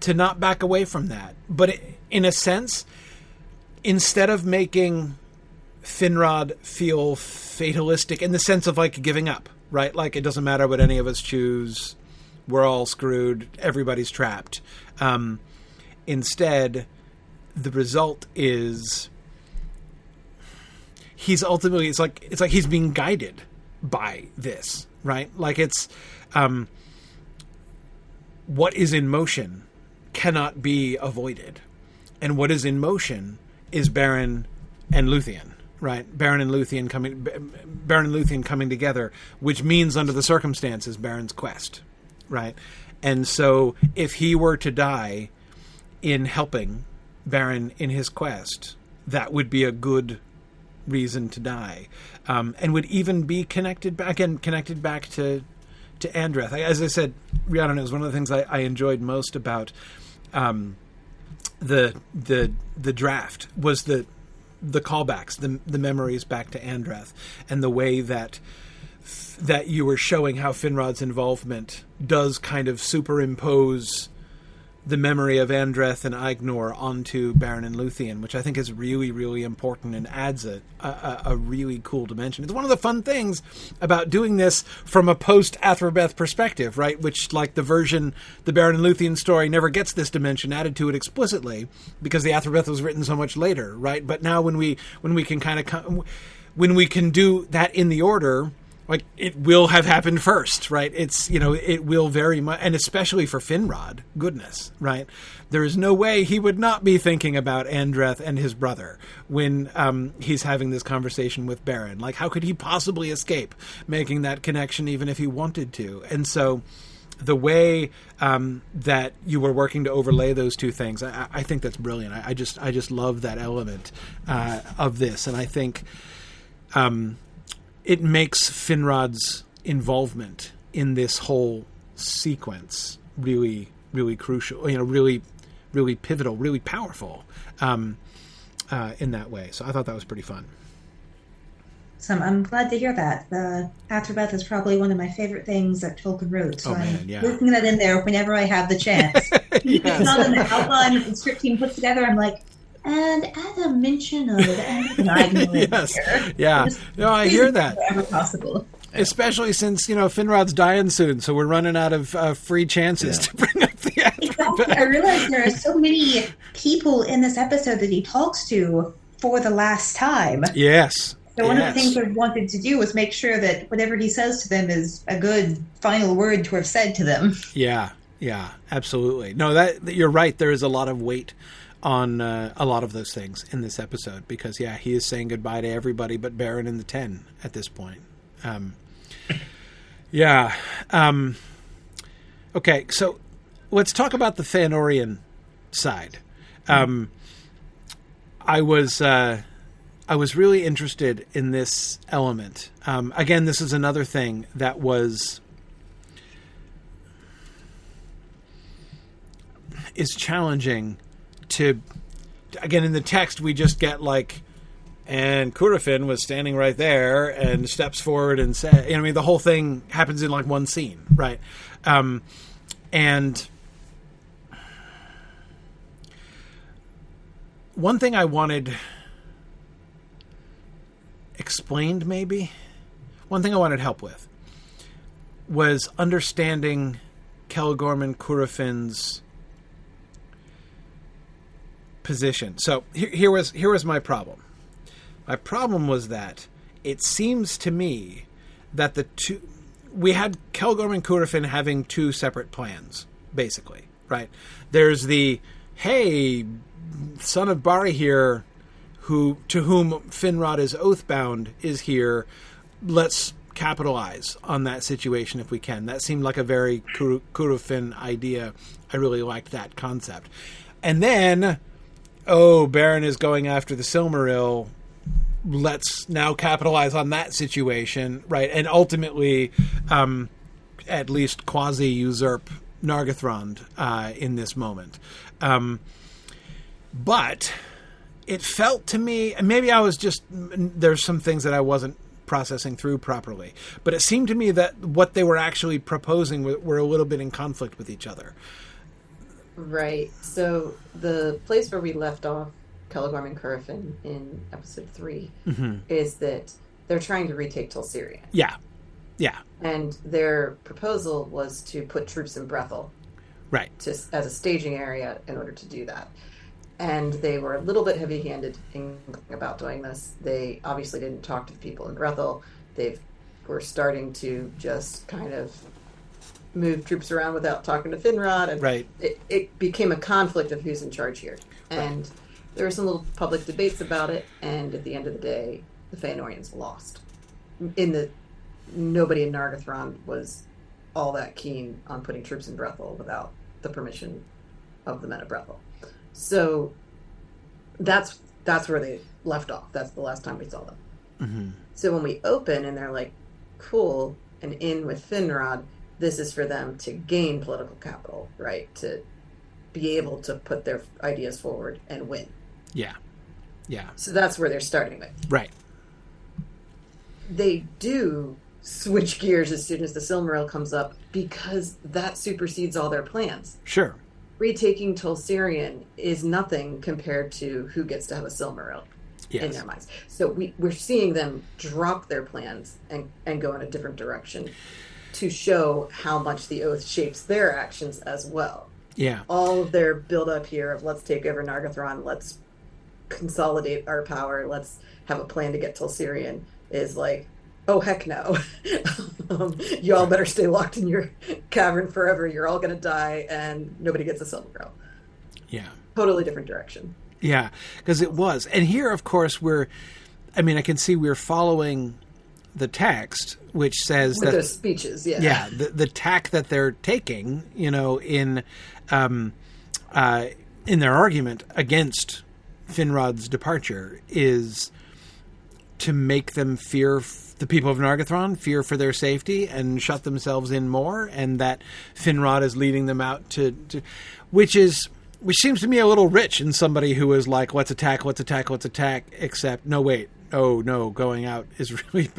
to not back away from that. But i in a sense instead of making Finrod feel fatalistic in the sense of like giving up, right? Like it doesn't matter what any of us choose, we're all screwed, everybody's trapped. Um, instead, the result is he's ultimately it's like it's like he's being guided by this, right? Like it's um, what is in motion cannot be avoided, and what is in motion is Beren and Luthien, right? Beren and Luthien coming, Beren and Luthien coming together, which means under the circumstances, Beren's quest, right? And so, if he were to die in helping Beren in his quest, that would be a good reason to die, um, and would even be connected back and connected back to to Andreth. I- As I said, Rhiannon, was one of the things I, I enjoyed most about. Um, the the the draft was the the callbacks, the the memories back to Andreth, and the way that that you were showing how Finrod's involvement does kind of superimpose the memory of Andreth and Aegnor onto Beren and Luthien, which I think is really, really important and adds a, a, a really cool dimension. It's one of the fun things about doing this from a post Athrabeth perspective, right? Which, like the version, the Beren and Luthien story never gets this dimension added to it explicitly because the Athrabeth was written so much later, right? But now when we when we can kind of when we can do that in the order like it will have happened first, right? It's you know it will very much, and especially for Finrod, goodness, right? There is no way he would not be thinking about Andreth and his brother when um, he's having this conversation with Beren. Like, how could he possibly escape making that connection, even if he wanted to? And so, the way um, that you were working to overlay those two things, I, I think that's brilliant. I, I, just I just love that element uh, of this, and I think um, it makes Finrod's involvement in this whole sequence really really crucial. You know, really really pivotal, really powerful um, uh, in that way. So I thought that was pretty fun. So I'm glad to hear that. The Athrabeth is probably one of my favorite things that Tolkien wrote. So Oh, man, I'm yeah. working that in there whenever I have the chance. It's not in the outline that the script team put together. I'm like, and add a mention of and it yes, here. yeah. No, I hear that. Wherever possible. Especially since you know Finrod's dying soon, so we're running out of uh, free chances Yeah. to bring up the Exactly. I realize there are so many people in this episode that he talks to for the last time. Yes. So one yes. of the things I wanted to do was make sure that whatever he says to them is a good final word to have said to them. Yeah, yeah, absolutely. No, that, that- you're right. There is a lot of weight on uh, a lot of those things in this episode because yeah, he is saying goodbye to everybody but Beren and the Ten at this point. Um, yeah. Um, okay, so let's talk about the Feanorian side. Um, I was. Uh, I was really interested in this element. Um, again, this is another thing that was is challenging to again in the text we just get like and Curufin was standing right there and steps forward and say you know I mean the whole thing happens in like one scene right? Um, and one thing I wanted explained maybe one thing I wanted help with was understanding Celegorm and Curufin's position. So here, here was here was my problem. My problem was that it seems to me that the two we had Celegorm and Curufin having two separate plans, basically, right? There's the hey, son of Barahir, who to whom Finrod is oathbound is here. Let's capitalize on that situation if we can. That seemed like a very Kuru, Curufin idea. I really liked that concept. And then, oh, Beren is going after the Silmaril. Let's now capitalize on that situation, right? And ultimately, um, at least quasi usurp Nargothrond uh, in this moment. Um, but it felt to me, and maybe I was just, there's some things that I wasn't processing through properly, but it seemed to me that what they were actually proposing were, were a little bit in conflict with each other. Right. So the place where we left off, Celegorm and Curufin in episode 3 mm-hmm. is that they're trying to retake Tol Sirion. Yeah. Yeah. And their proposal was to put troops in Brethil Right. to, as a staging area in order to do that. And they were a little bit heavy handed about doing this. They obviously didn't talk to the people in Brethil. They were starting to just kind of move troops around without talking to Finrod. And Right. it, it became a conflict of who's in charge here. And there were some little public debates about it. And at the end of the day, the Feanorians lost. In the nobody in Nargothrond was all that keen on putting troops in Brethil without the permission of the men of Brethil. So that's that's where they left off. That's the last time we saw them. hmm So when we open and they're like, cool, and in with Finrod, this is for them to gain political capital, right? To be able to put their ideas forward and win. Yeah. Yeah. So that's where they're starting with. Right. They do switch gears as soon as the Silmaril comes up because that supersedes all their plans. Sure. Retaking Tol Sirion is nothing compared to who gets to have a Silmaril in their minds. So we, we're seeing them drop their plans and, and go in a different direction to show how much the oath shapes their actions as well. Yeah. All of their build up here of let's take over Nargothrond, let's consolidate our power, let's have a plan to get Tol Sirion is like, oh heck no. um, you all better stay locked in your cavern forever. You're all gonna die and nobody gets a silver Silmaril. Yeah. Totally different direction. Yeah, because it was. And here, of course, we're, I mean, I can see we're following the text, which says With that their speeches, yeah. yeah, the the tack that they're taking, you know, in um, uh, in their argument against Finrod's departure is to make them fear f- the people of Nargothrond, fear for their safety, and shut themselves in more, and that Finrod is leading them out to, to which is which seems to me a little rich in somebody who is like, let's attack, let's attack, let's attack. Except, no, wait, oh no, going out is really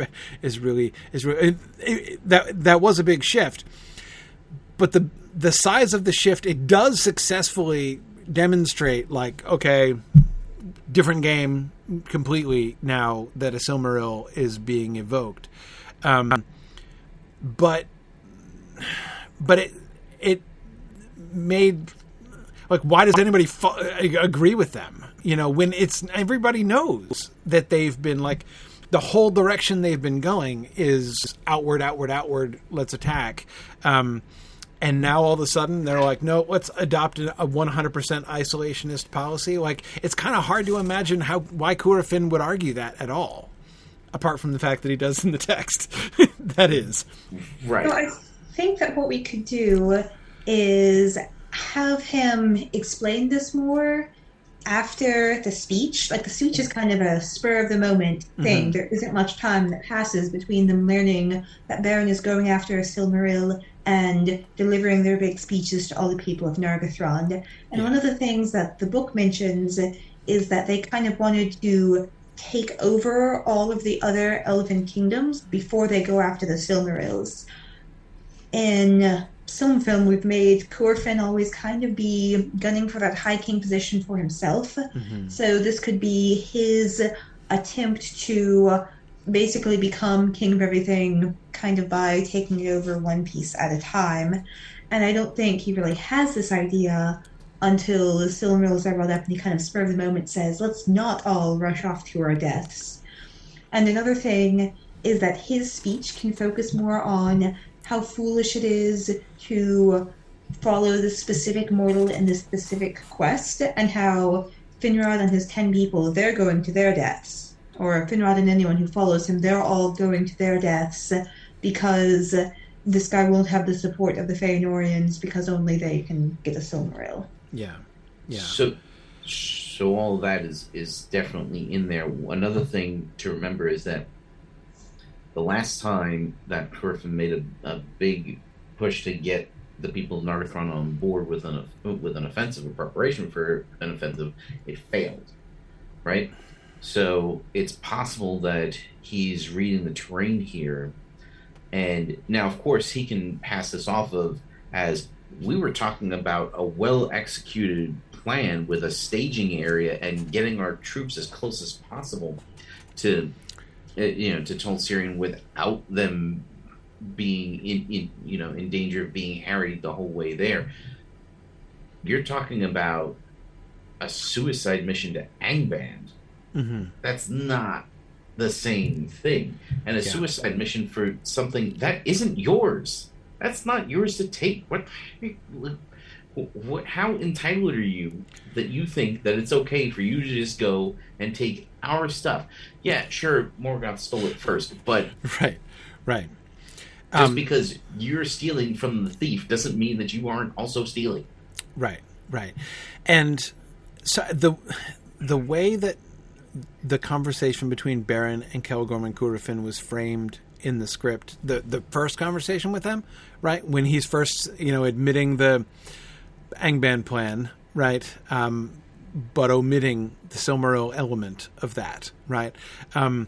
is really is really it, it, that that was a big shift, but the the size of the shift it does successfully demonstrate like okay, different game completely now that a Silmaril is being evoked, um, but but it it made like why does anybody fo- agree with them you know when it's everybody knows that they've been like the whole direction they've been going is outward outward outward let's attack. Um, and now all of a sudden they're like no let's adopt a 100% isolationist policy. Like it's kind of hard to imagine how why Curufin would argue that at all apart from the fact that he does in the text. That is. Right. So I think that what we could do is have him explain this more after the speech. Like the speech is kind of a spur of the moment mm-hmm. thing. There isn't much time that passes between them learning that Beren is going after a Silmaril and delivering their big speeches to all the people of Nargothrond. And one of the things that the book mentions is that they kind of wanted to take over all of the other elven kingdoms before they go after the Silmarils. In some film, we've made Curufin always kind of be gunning for that High King position for himself. Mm-hmm. So this could be his attempt to basically become king of everything, kind of by taking it over one piece at a time. And I don't think he really has this idea until the Silmarils are brought up and he kind of spur of the moment says, let's not all rush off to our deaths. And another thing is that his speech can focus more on how foolish it is to follow the specific mortal in the specific quest and how Finrod and his ten people, they're going to their deaths. Or Finrod and anyone who follows him, they're all going to their deaths because this guy won't have the support of the Feanorians because only they can get a Silmaril. yeah yeah So, so all that is is definitely in there. Another thing to remember is that the last time that Curufin made a, a big push to get the people of Nargothrond on board with an with an offensive or preparation for an offensive, it failed. Right. So it's possible that he's reading the terrain here, and now, of course, he can pass this off of as we were talking about a well executed plan with a staging area and getting our troops as close as possible to uh, you know to Tol Sirion without them being in, in you know in danger of being harried the whole way there. You're talking about a suicide mission to Angband. hmm That's not the same thing. And a Yeah. suicide mission for something that isn't yours. That's not yours to take. What, what? How entitled are you that you think that it's okay for you to just go and take our stuff? Yeah, sure, Morgoth stole it first, but right right just Um, because you're stealing from the thief doesn't mean that you aren't also stealing. Right, right, and so the the way that the conversation between Beren and Celegorm and Curufin was framed in the script, the the first conversation with them, right when he's first you know admitting the Angband plan, right, um, but omitting the Silmaril element of that, right. Um,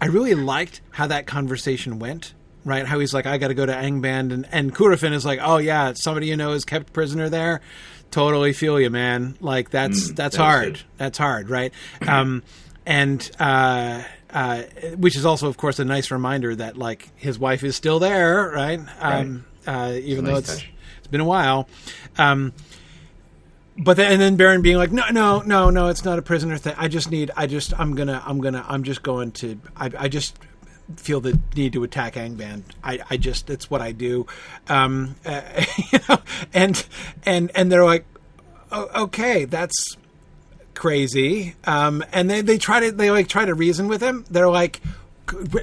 I really liked how that conversation went. Right, how he's like, I got to go to Angband, and and Curufin is like, oh yeah, somebody you know is kept prisoner there. Totally feel you, man. Like that's Mm, that's that hard. That's hard, right? Um, and uh, uh, which is also, of course, a nice reminder that like his wife is still there, right? Um, Uh, even a though nice it's touch. it's been a while. Um, but then, and then Beren being like, no, no, no, no, it's not a prisoner thing. I just need, I just, I'm gonna, I'm gonna, I'm just going to, I, I just feel the need to attack Angband. I, I just, it's what I do. Um, uh, you know, and, and, and they're like, "O- okay, that's crazy. Um, and they, they try to, they like try to reason with him. They're like,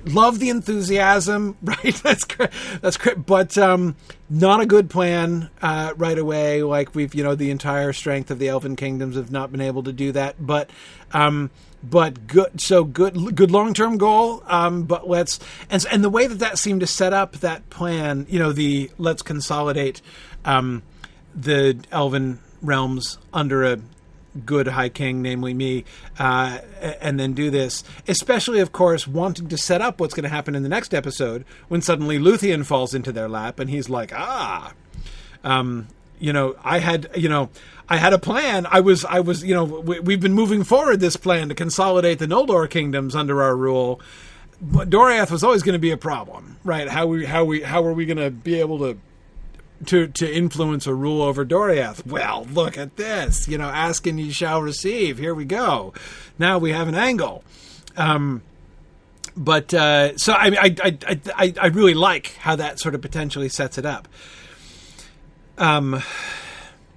love the enthusiasm, right? That's great. That's great, but um, not a good plan uh, right away. Like we've, you know, the entire strength of the Elven kingdoms have not been able to do that. But, um, but good. So good, good long term goal. Um, but let's and and the way that that seemed to set up that plan, you know, the let's consolidate um, the Elven realms under a good High King, namely me, uh, and then do this. Especially, of course, wanting to set up what's going to happen in the next episode when suddenly Luthien falls into their lap and he's like, ah, um, you know, I had, you know, I had a plan. I was, I was, you know, we, have been moving forward this plan to consolidate the Noldor kingdoms under our rule. But Doriath was always going to be a problem, right? How we, how we, how are we going to be able to to to influence or rule over Doriath. Well, look at this. You know, ask and you shall receive. Here we go. Now we have an angle. Um, but uh, so I, I, I I I really like how that sort of potentially sets it up. Um,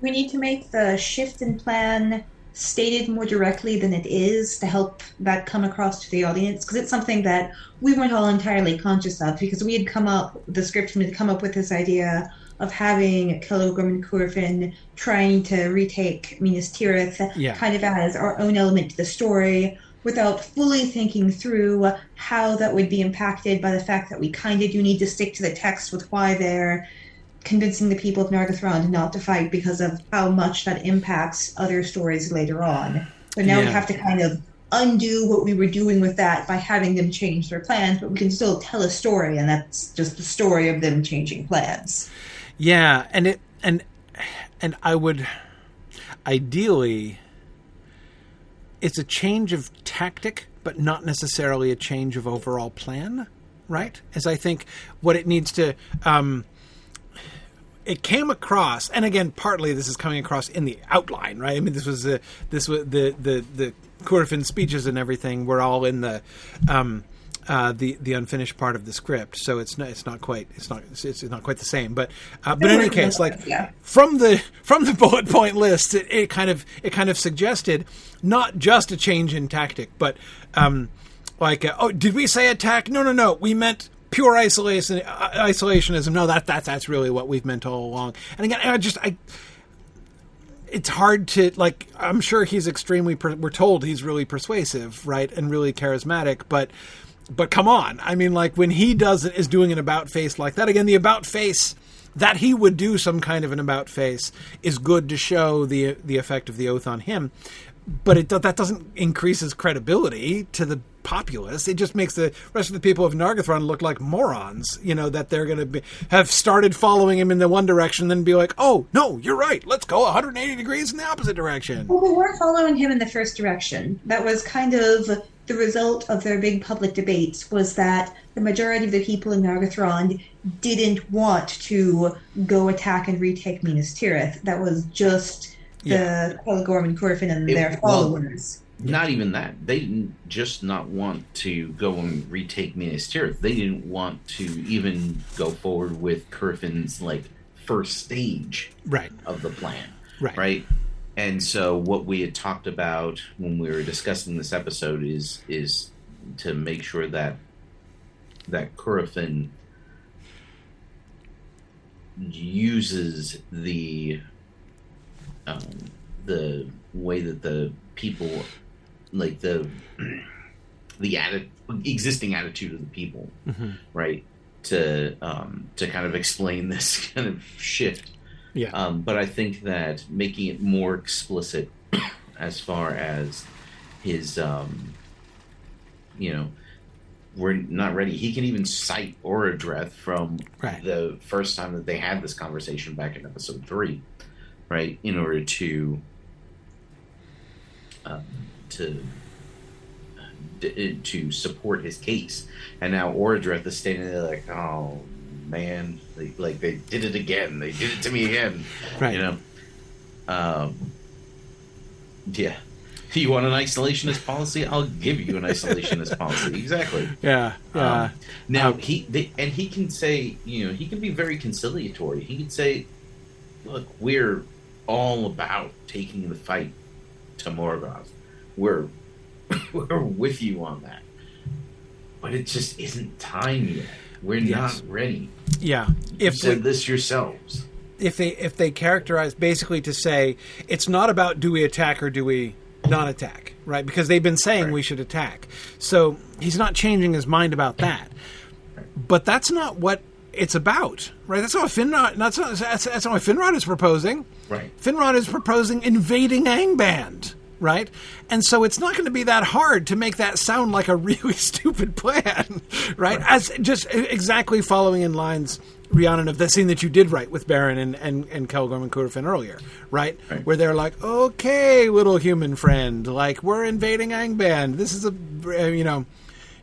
we need to make the shift in plan stated more directly than it is to help that come across to the audience because it's something that we weren't all entirely conscious of because we had come up the script had come up with this idea of having Celegorm and Curufin trying to retake Minas Tirith yeah. kind of as our own element to the story without fully thinking through how that would be impacted by the fact that we kind of do need to stick to the text with why they're convincing the people of Nargothrond not to fight because of how much that impacts other stories later on. But now yeah. we have to kind of undo what we were doing with that by having them change their plans, but we can still tell a story, and that's just the story of them changing plans. Yeah, and it and and I would ideally it's a change of tactic, but not necessarily a change of overall plan, right? As I think what it needs to um, it came across, and again, partly this is coming across in the outline, right? I mean, this was the this was the the the Curufin speeches and everything were all in the um, uh, the the unfinished part of the script, so it's not it's not quite it's not it's, it's not quite the same. But uh, but in any case, like yeah. from the from the bullet point list, it, it, kind of it kind of suggested not just a change in tactic, but um, like uh, oh, did we say attack? No, no, no, we meant pure isolation uh, isolationism. No, that that that's really what we've meant all along. And again, I just I it's hard to like i'm sure he's extremely per- we're told he's really persuasive right and really charismatic but but come on. I mean, like when he does it, is doing an about face like that. Again, the about face that he would do some kind of an about face is good to show the the effect of the oath on him. But it that doesn't increase his credibility to the populace. It just makes the rest of the people of Nargothrond look like morons. You know that they're going to have started following him in the one direction, then be like, "Oh no, you're right. Let's go 180 degrees in the opposite direction." Well, they weren't following him in the first direction. That was kind of the result of their big public debates was that the majority of the people in Nargothrond didn't want to go attack and retake Minas Tirith. That was just yeah. the Celegorm and Curufin and it, their followers. Well, not even that. They didn't just not want to go and retake Minas Tirith. They didn't want to even go forward with Curufin's like first stage right. of the plan. Right. Right and so what we had talked about when we were discussing this episode is is to make sure that that Curufin uses the um, the way that the people like the the atti- existing attitude of the people mm-hmm. right to um, to kind of explain this kind of shift yeah. Um, but I think that making it more explicit as far as his, um, you know, we're not ready. He can even cite Orodreth from right. the first time that they had this conversation back in episode three, right? In order to um, to to support his case, and now Orodreth is standing there like, oh man, they, like they did it again. They did it to me again. Right. You know. Um. Yeah. You want an isolationist policy? I'll give you an isolationist policy. Exactly. Yeah. Yeah. Um, now um, he they, and he can say, you know, he can be very conciliatory. He can say, "Look, we're all about taking the fight to Morgoth. We're we're with you on that." but it just isn't time yet. We're Yes. not ready. Yeah. You If said we- this yourselves. if they if they characterize basically to say it's not about do we attack or do we not attack, right? Because they've been saying Right. we should attack. So he's not changing his mind about that. But that's not what it's about, right? That's not what Finrod. That's not, that's, that's not what Finrod is proposing. Right. Finrod is proposing invading Angband, right? And so it's not going to be that hard to make that sound like a really stupid plan, right? As just exactly following in lines, Rhiannon, of the scene that you did write with Beren and, and, and Celegorm and Curufin earlier, right? Right. Where they're like, okay, little human friend, like, we're invading Angband. This is a, uh, you know,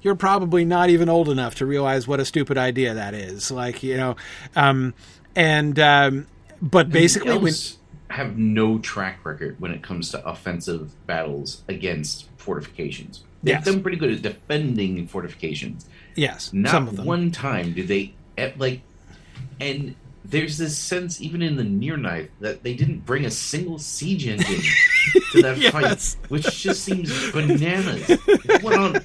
you're probably not even old enough to realize what a stupid idea that is. Like, you know, um, and, um, but basically, when, elves have no track record when it comes to offensive battles against fortifications. They've Yes. done pretty good at defending fortifications. yes, Not some of them. one time did they like, and there's this sense even in the Nirnaeth that they didn't bring a single siege engine to that Yes. fight, which just seems bananas. what on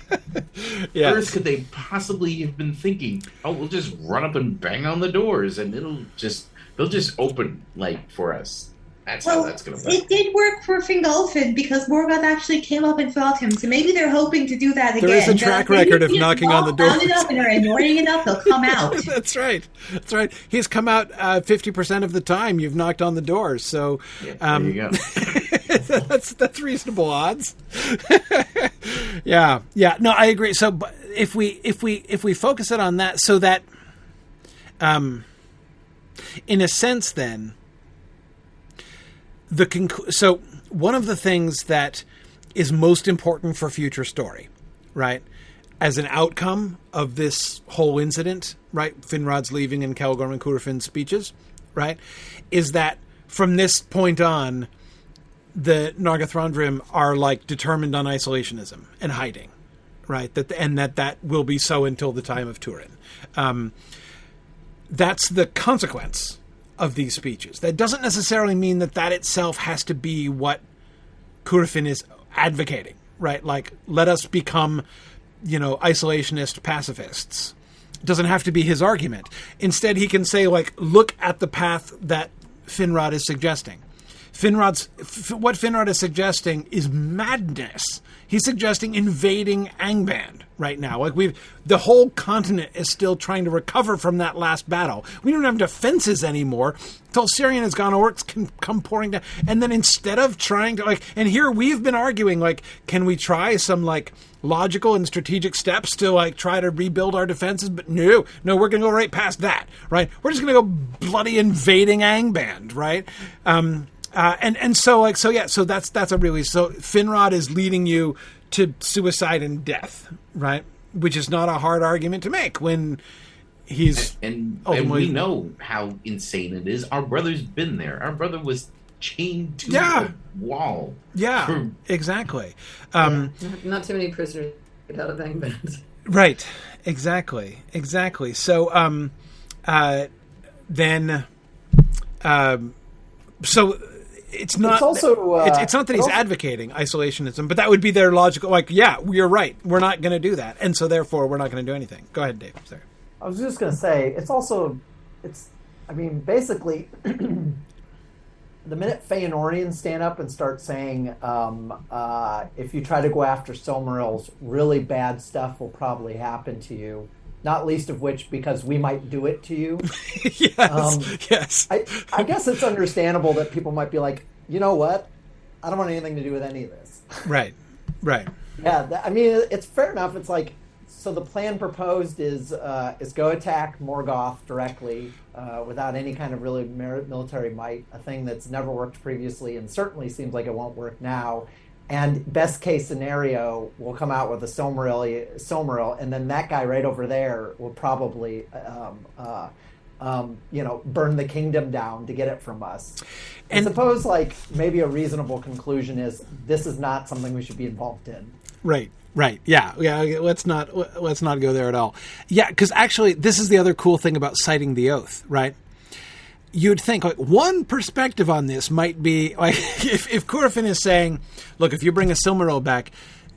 Yes. earth could they possibly have been thinking? Oh, we'll just run up and bang on the doors, and it'll just they'll just open like for us. That's how Well, that's gonna work. it did work for Fingolfin because Morgoth actually came up and fought him. So maybe they're hoping to do that again. is a track maybe record of knocking on the door. round doors. enough and are annoying enough, they'll come out. That's right. That's right. He's come out uh, fifty percent of the time. You've knocked on the door. so Yeah, um, there you go. that's that's reasonable odds. yeah, yeah. No, I agree. So, but if we if we if we focus it on that, so that, um, in a sense, then the conclu- so one of the things that is most important for future story, right? As an outcome of this whole incident, right? Finrod's leaving and Celegorm and Curufin's speeches, right? Is that from this point on, the Nargothrondrim are like determined on isolationism and hiding, right? That and that that will be so until the time of Turin. Um, that's the consequence of these speeches. That doesn't necessarily mean that that itself has to be what Curufin is advocating, right? Like, let us become, you know, isolationist pacifists. It doesn't have to be his argument. Instead, he can say, like, look at the path that Finrod is suggesting. Finrod's f- what Finrod is suggesting is madness. He's suggesting invading Angband right now. Like we've the whole continent is still trying to recover from that last battle. We don't have defenses anymore. Tol Sirion has gone, orcs can come pouring down, and then instead of trying to like, and here we've been arguing like, can we try some like logical and strategic steps to like try to rebuild our defenses? But no, no, we're to go right past that. Right, we're just to go bloody invading Angband. Right. Um, uh, and and so like so yeah so that's that's a really so Finrod is leading you to suicide and death right which is not a hard argument to make when he's and and Ultimately- we know how insane it is. Our brother's been there. Our brother was chained to Yeah. a wall. yeah for- exactly um, Not- Not too many prisoners get out of Angband. right exactly exactly so um uh then um so it's not It's also, uh, it's, it's not that he's also- advocating isolationism but that would be their logical like yeah you're right. We're not going to do that. And so therefore we're not going to do anything. Go ahead dave. Sorry. I was just going to say, it's also, it's, I mean, basically, the minute Feanorians stand up and start saying, um, uh, if you try to go after Silmarils, really bad stuff will probably happen to you. Not least of which because we might do it to you. yes Um, yes I, I guess it's understandable that people might be like, you know what? I don't want anything to do with any of this. right right Yeah, that, I mean, it's fair enough. It's like, so the plan proposed is uh, is go attack Morgoth directly uh, without any kind of really military might, a thing that's never worked previously and certainly seems like it won't work now. And best case scenario, we'll come out with a Silmaril, Silmaril, and then that guy right over there will probably, um, uh, um, you know, burn the kingdom down to get it from us. I And- suppose, like, maybe a reasonable conclusion is this is not something we should be involved in. Right. Right. Yeah. Yeah. Let's not let's not go there at all. Yeah, because actually, this is the other cool thing about citing the oath. Right. You'd think like one perspective on this might be like if if Curufin is saying, "Look, if you bring a Silmaril back,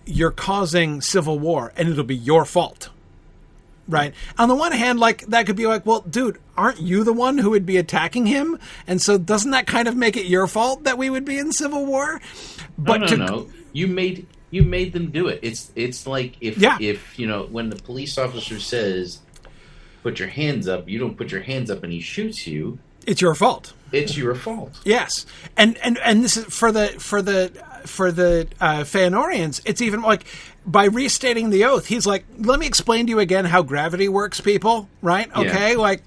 you're causing civil war, and it'll be your fault." right? On the one hand, like that could be like, well, dude, aren't you the one who would be attacking him? And so doesn't that kind of make it your fault that we would be in civil war? But no, no, to, no. You made you made them do it. It's it's like if yeah. if you know when the police officer says put your hands up, you don't put your hands up and he shoots you. It's your fault. It's your fault. Yes, and and and this is for the for the for the uh, Feanorians. It's even like by restating the oath, he's like, "Let me explain to you again how gravity works, people." Right? Okay, yeah. like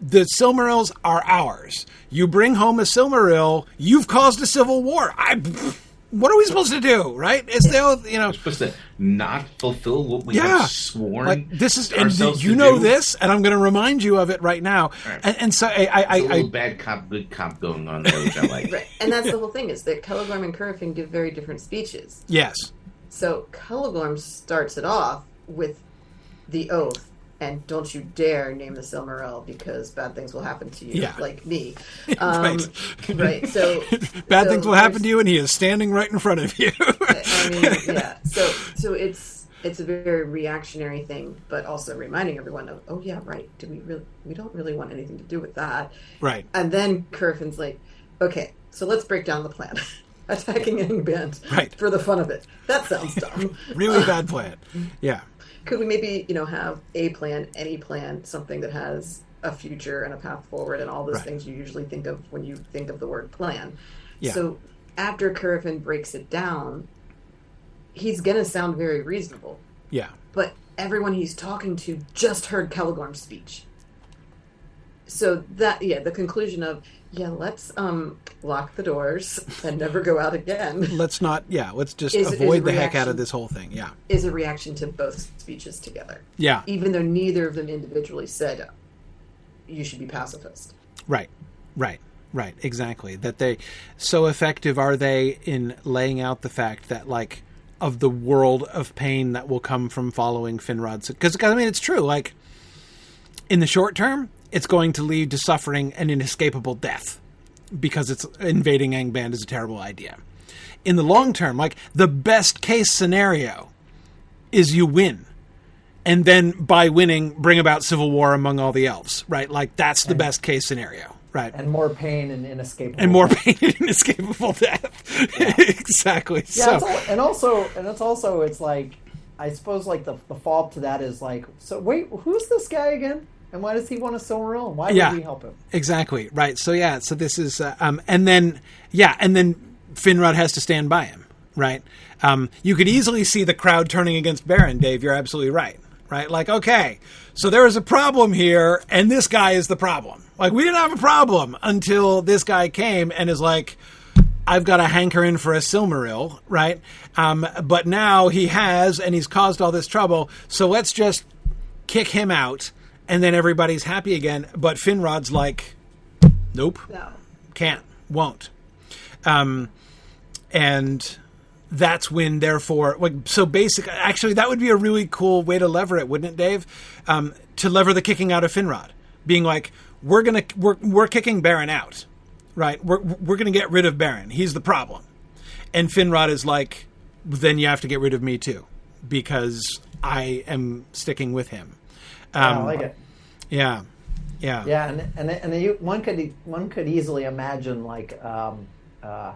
the Silmarils are ours. You bring home a Silmaril, you've caused a civil war. I what are we supposed to do? Right? Is there, you know, We're supposed to not fulfill what we yeah, have sworn? Like this is, and you know do? this, and I'm going to remind you of it right now. Right. And, and, so I, I, I, a little I, bad cop, good cop going on there, which I like. right. And that's the whole thing is that Celegorm and Curufin give very different speeches. Yes. So Celegorm starts it off with the oath and don't you dare name the Silmaril because bad things will happen to you, yeah. like me. Um, right. right. So bad so things will happen to you, and he is standing right in front of you. I mean, yeah. So so it's it's a very reactionary thing, but also reminding everyone of, oh yeah, right. Do we really? We don't really want anything to do with that. Right. And then Curufin's like, okay, so let's break down the plan. Attacking Angband right. for the fun of it. That sounds dumb. really bad plan. Yeah could we maybe you know have a plan any plan something that has a future and a path forward and all those right. things you usually think of when you think of the word plan yeah. so after Curufin breaks it down he's gonna sound very reasonable yeah but everyone he's talking to just heard Celegorm's speech so that yeah the conclusion of yeah let's um lock the doors and never go out again. Let's not yeah let's just is, avoid is the heck out of this whole thing yeah. is a reaction to both speeches together. Yeah. Even though neither of them individually said you should be pacifist. Right right right exactly. That they so effective are they in laying out the fact that like of the world of pain that will come from following Finrod's because I mean it's true like in the short term it's going to lead to suffering and inescapable death because it's invading Angband is a terrible idea. In the long term, like the best case scenario is you win. And then by winning, bring about civil war among all the elves, right? Like that's the and, best case scenario, right? And more pain and inescapable. And more pain and inescapable death. Yeah. exactly. Yeah, so. all, and also, and it's also, it's like, I suppose, like the the up to that is like, so wait, who's this guy again? And why does he want a Silmaril? Why yeah, would we help him? Exactly. Right. So yeah. So this is, uh, um, and then yeah, and then Finrod has to stand by him. Right. Um, you could easily see the crowd turning against Beren. Dave, you're absolutely right. Right. Like, okay, so there is a problem here, and this guy is the problem. Like, we didn't have a problem until this guy came and is like, I've got a hankering for a Silmaril, right? Um, but now he has, and he's caused all this trouble. So let's just kick him out and then everybody's happy again. But Finrod's like, nope, no. can't, won't. Um, and that's when, therefore, like, so basically, actually, that would be a really cool way to lever it, wouldn't it, Dave? Um, to lever the kicking out of Finrod, being like, we're gonna, we're, we're kicking Beren out, right? We're, we're gonna get rid of Beren. He's the problem. And Finrod is like, then you have to get rid of me too, because I am sticking with him. Um, I like it. Yeah, yeah, yeah, and and and one could one could easily imagine like um, uh,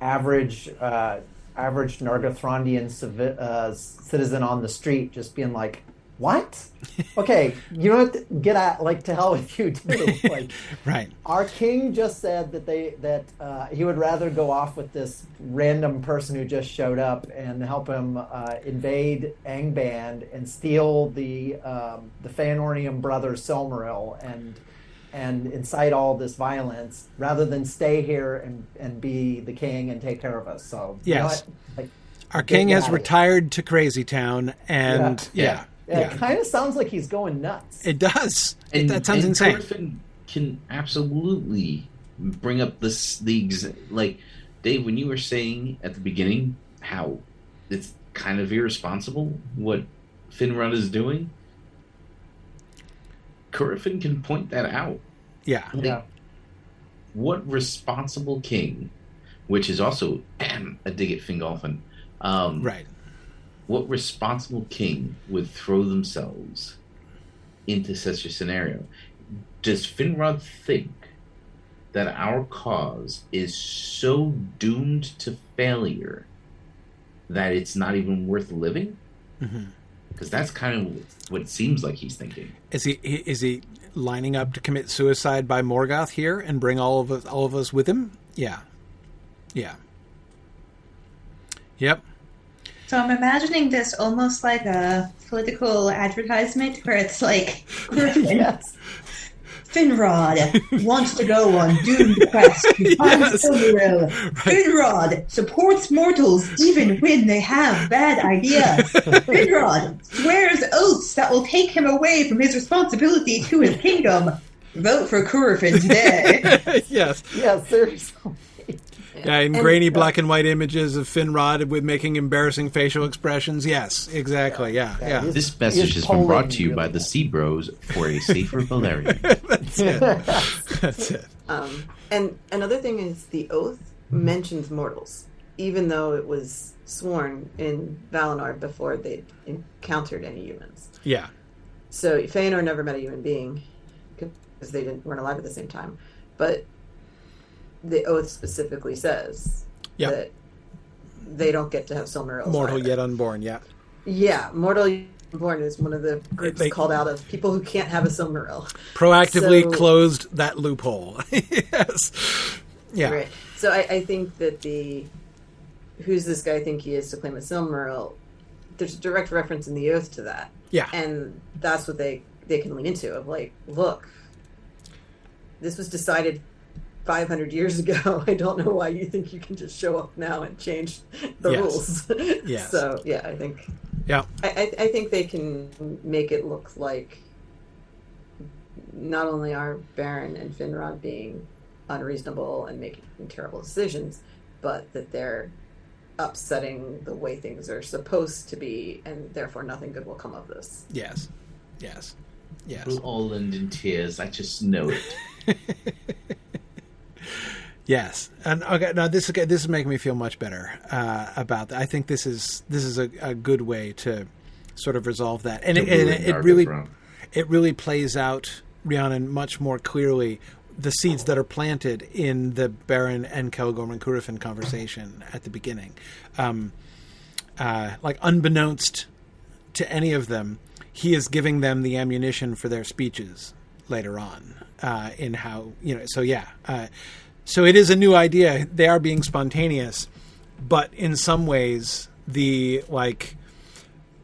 average uh, average Nargothrondian civi- uh, citizen on the street just being like, what? Okay, you know what? Get out! Like to hell with you too. Like, right. Our king just said that they that uh, he would rather go off with this random person who just showed up and help him uh, invade Angband and steal the um, the Feanorian brothers Silmaril and and incite all this violence rather than stay here and, and be the king and take care of us. So yes. You know like, our king has retired to Crazy Town, and yeah. yeah. Yeah, yeah. it kind of sounds like he's going nuts. It does. And, it, that sounds and insane. Griffin can absolutely bring up this the like Dave when you were saying at the beginning how it's kind of irresponsible what Finrod is doing. Curufin can point that out. Yeah. Like, yeah. What responsible king, which is also a dig at Fingolfin, um, right? What responsible king would throw themselves into such a scenario. Does Finrod think that our cause is so doomed to failure that it's not even worth living? Mm-hmm. Because that's kind of what it seems like he's thinking. Is he is he lining up to commit suicide by Morgoth here and bring all of us all of us with him? Yeah, yeah, yep. So I'm imagining this almost like a political advertisement where it's like yes. Finrod wants to go on doomed quest to find Yes. Silmaril. Finrod supports mortals even when they have bad ideas. Finrod swears oaths that will take him away from his responsibility to his kingdom. Vote for Curufin today. yes. Yeah, seriously. Yeah, in And- grainy black and white images of Finrod with making embarrassing facial expressions. Yes, exactly. Yeah, Yeah, yeah. he's- This message has been brought to you by the Sea Bros for a safer Valerian. That's it. That's it. Um, and another thing is the oath mentions mortals, even though it was sworn in Valinor before they encountered any humans. Yeah, So Feanor never met a human being because they didn't weren't alive at the same time. But the oath specifically says Yeah. that they don't get to have Silmarils. mortal either. yet unborn. Yeah, Yeah, mortal yet born is one of the groups They- called out of people who can't have a Silmaril. proactively So- closed that loophole. yes. Yeah. Right. So I, I think that the who's this guy think he is to claim a Silmaril? There's a direct reference in the oath to that, Yeah. and that's what they they can lean into of like, look, this was decided 500 years ago. I don't know why you think you can just show up now and change the Yes. rules. Yes. So yeah, I think Yeah. I, I, I think they can make it look like not only are Beren and Finrod being unreasonable and making terrible decisions, but that they're upsetting the way things are supposed to be, and therefore nothing good will come of this. Yes. Yes. Yes. We'll all end in tears. I just know it. Yes, and okay, now this okay, this is making me feel much better uh, about that. I think this is this is a, a good way to sort of resolve that, and it, and it, it really it really plays out Rhiannon much more clearly the seeds that are planted in the Beren and Celegorm and Curufin conversation at the beginning, um, uh, like unbeknownst to any of them, he is giving them the ammunition for their speeches later on uh, in how you know. So yeah, uh, so it is a new idea. They are being spontaneous, but in some ways, the like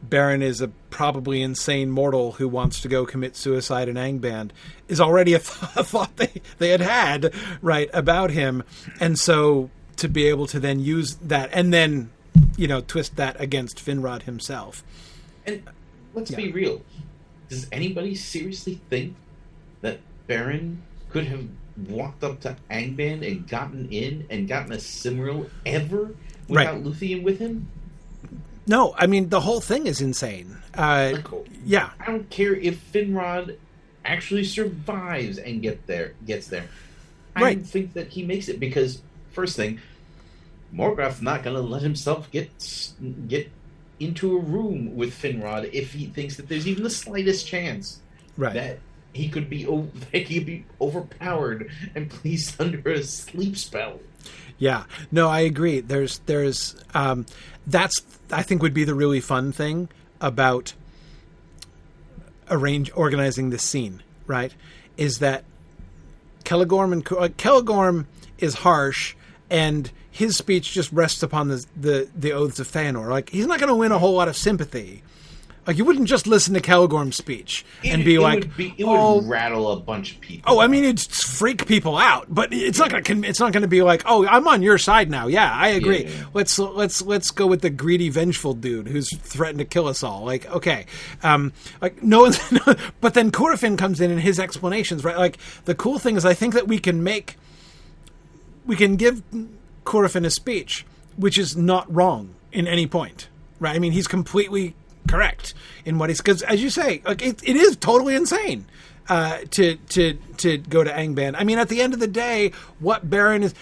Beren is a probably insane mortal who wants to go commit suicide in Angband is already a, th- a thought they they had had right about him, and so to be able to then use that and then you know twist that against Finrod himself. And let's Yeah. be real. Does anybody seriously think that Beren could have walked up to Angband and gotten in and gotten a Silmaril ever without Right. Luthien with him? No, I mean the whole thing is insane. Uh, Like, yeah, I don't care if Finrod actually survives and get there gets there. I Right. don't think that he makes it because first thing, Morgoth's not going to let himself get get into a room with Finrod if he thinks that there's even the slightest chance right. that he could be he could be overpowered and placed under a sleep spell. Yeah, no, I agree. There's, there's, um, that's, I think, would be the really fun thing about arrange organizing this scene. Right, is that Celegorm and uh, Celegorm is harsh, and his speech just rests upon the the, the oaths of Feanor. Like he's not going to win a whole lot of sympathy. Like you wouldn't just listen to Celegorm's speech and It- be it like, would be, it "Oh, would rattle a bunch of people. Oh, I mean, it's freak people out, but it's not going to. It's not to be like, oh, I'm on your side now. Yeah, I agree. Yeah, yeah. Let's let's let's go with the greedy, vengeful dude who's threatened to kill us all. Like, okay, um, like no one's. but then Curufin comes in and his explanations, right? Like the cool thing is, I think that we can make, we can give Curufin a speech which is not wrong in any point, right? I mean, he's completely correct in what he's because, as you say, like it, it is totally insane uh, to to to go to Angband. I mean, at the end of the day, what Beren is.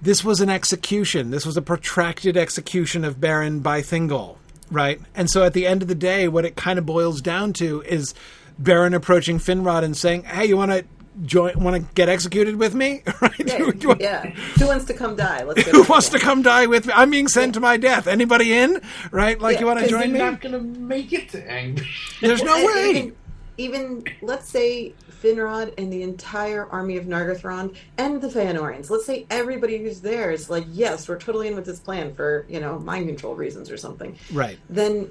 This was an execution. This was a protracted execution of Beren by Thingol, right? And so at the end of the day, what it kind of boils down to is Baron approaching Finrod and saying, "Hey, you want to join? Want to get executed with me? right? Yeah, You- you want- yeah. Who wants to come die? Let's. Who wants to come die with me? I'm being sent to my death. Anybody in? Right? Like Yeah, you want to join me? they're not going to make it to Ang. There's no way. Even, even let's say Finrod and the entire army of Nargothrond and the Feanorians. Let's say everybody who's there is like, yes, we're totally in with this plan for you know mind control reasons or something. Right. Then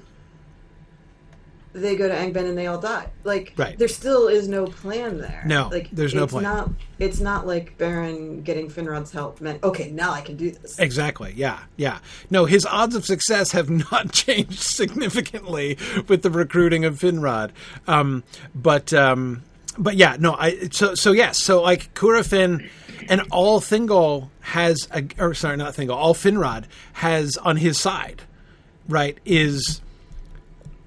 they go to Angband and they all die. Like Right. there still is no plan there. No, like there's no it's plan. Not, it's not like Beren getting Finrod's help meant okay, now I can do this. Exactly. Yeah. Yeah. No, his odds of success have not changed significantly with the recruiting of Finrod. Um, but um, but yeah, no. I so so yes. So like Curufin and all Thingol has a, or sorry, not Thingol. All Finrod has on his side, right? Is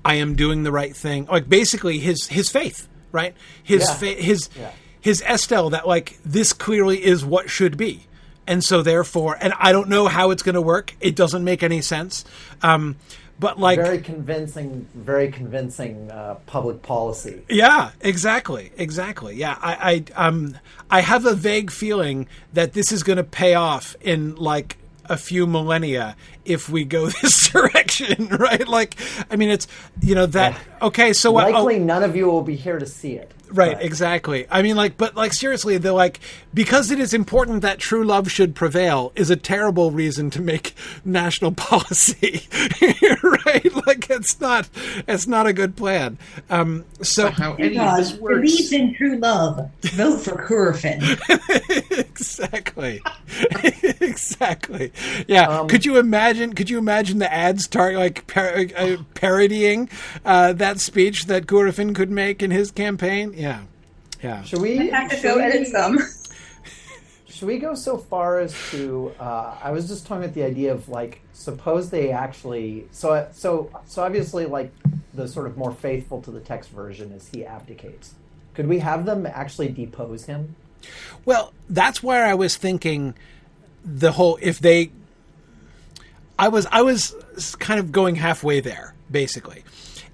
I am doing the right thing. Like basically his his faith, right? His Yeah. fa- his Yeah. his Estel that like this clearly is what should be. And so therefore, and I don't know how it's going to work. It doesn't make any sense. Um, but like very convincing, very convincing uh, public policy. yeah, exactly, exactly. Yeah, I, I, um, I have a vague feeling that this is going to pay off in like a few millennia if we go this direction, right? Like, I mean, it's you know that okay. So what- oh, Likely, none of you will be here to see it. Right, but- exactly. I mean, like, but like, seriously, they're like, because it is important that true love should prevail is a terrible reason to make national policy, right? Like, it's not, it's not a good plan. Um, so, How any of this God works. believes in true love. Vote for Curufin. exactly, exactly. Yeah. Um, could you imagine? Could you imagine the ads tar- like par- uh, parodying uh, that speech that Curufin could make in his campaign? Yeah, yeah. Should we? have to should go we- edit some. Should we go so far as to? Uh, I was just talking about the idea of like, suppose they actually. So so so obviously, like the sort of more faithful to the text version is he abdicates. Could we have them actually depose him? Well, that's where I was thinking the whole if they I was I was kind of going halfway there basically.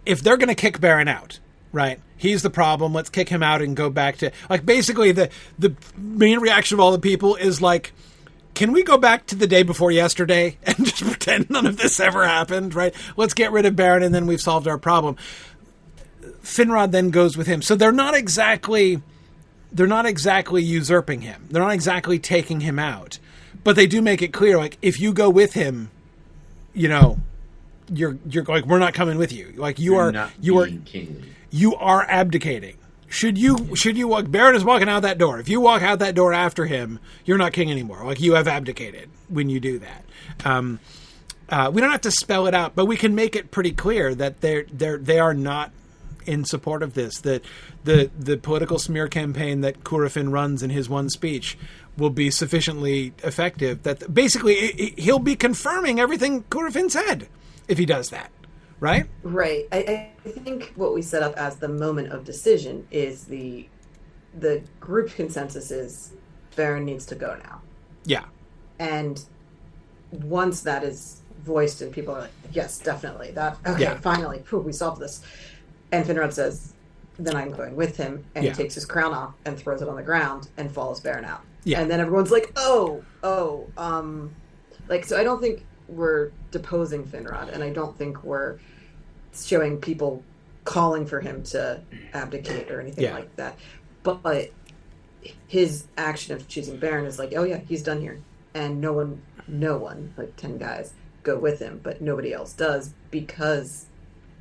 If they're going to kick Beren out, right? He's the problem. Let's kick him out and go back to like basically the the main reaction of all the people is like can we go back to the day before yesterday and just pretend none of this ever happened, right? Let's get rid of Beren and then we've solved our problem. Finrod then goes with him. So they're not exactly they're not exactly usurping him. They're not exactly taking him out. But they do make it clear like if you go with him, you know, you're you're like we're not coming with you. Like you You're are not you are being kingly. You are abdicating. Should you should you walk Beren is walking out that door. If you walk out that door after him, you're not king anymore. Like you have abdicated when you do that. Um, uh, we don't have to spell it out, but we can make it pretty clear that they're they're they are not in support of this. That the the political smear campaign that Curufin runs in his one speech will be sufficiently effective. That basically he'll be confirming everything Curufin said if he does that, right? Right. I, I think what we set up as the moment of decision is the the group consensus is Beren needs to go now. Yeah, And once that is voiced and people are like, yes, definitely. That okay, Yeah. finally, phew, we solved this. And Finrod says, then I'm going with him and Yeah. he takes his crown off and throws it on the ground and follows Beren out. Yeah. And then everyone's like, Oh, oh, um like so I don't think we're deposing Finrod and I don't think we're showing people calling for him to abdicate or anything Yeah. like that. But his action of choosing Beren is like, oh yeah, he's done here, and no one, no one, like ten guys, go with him, but nobody else does because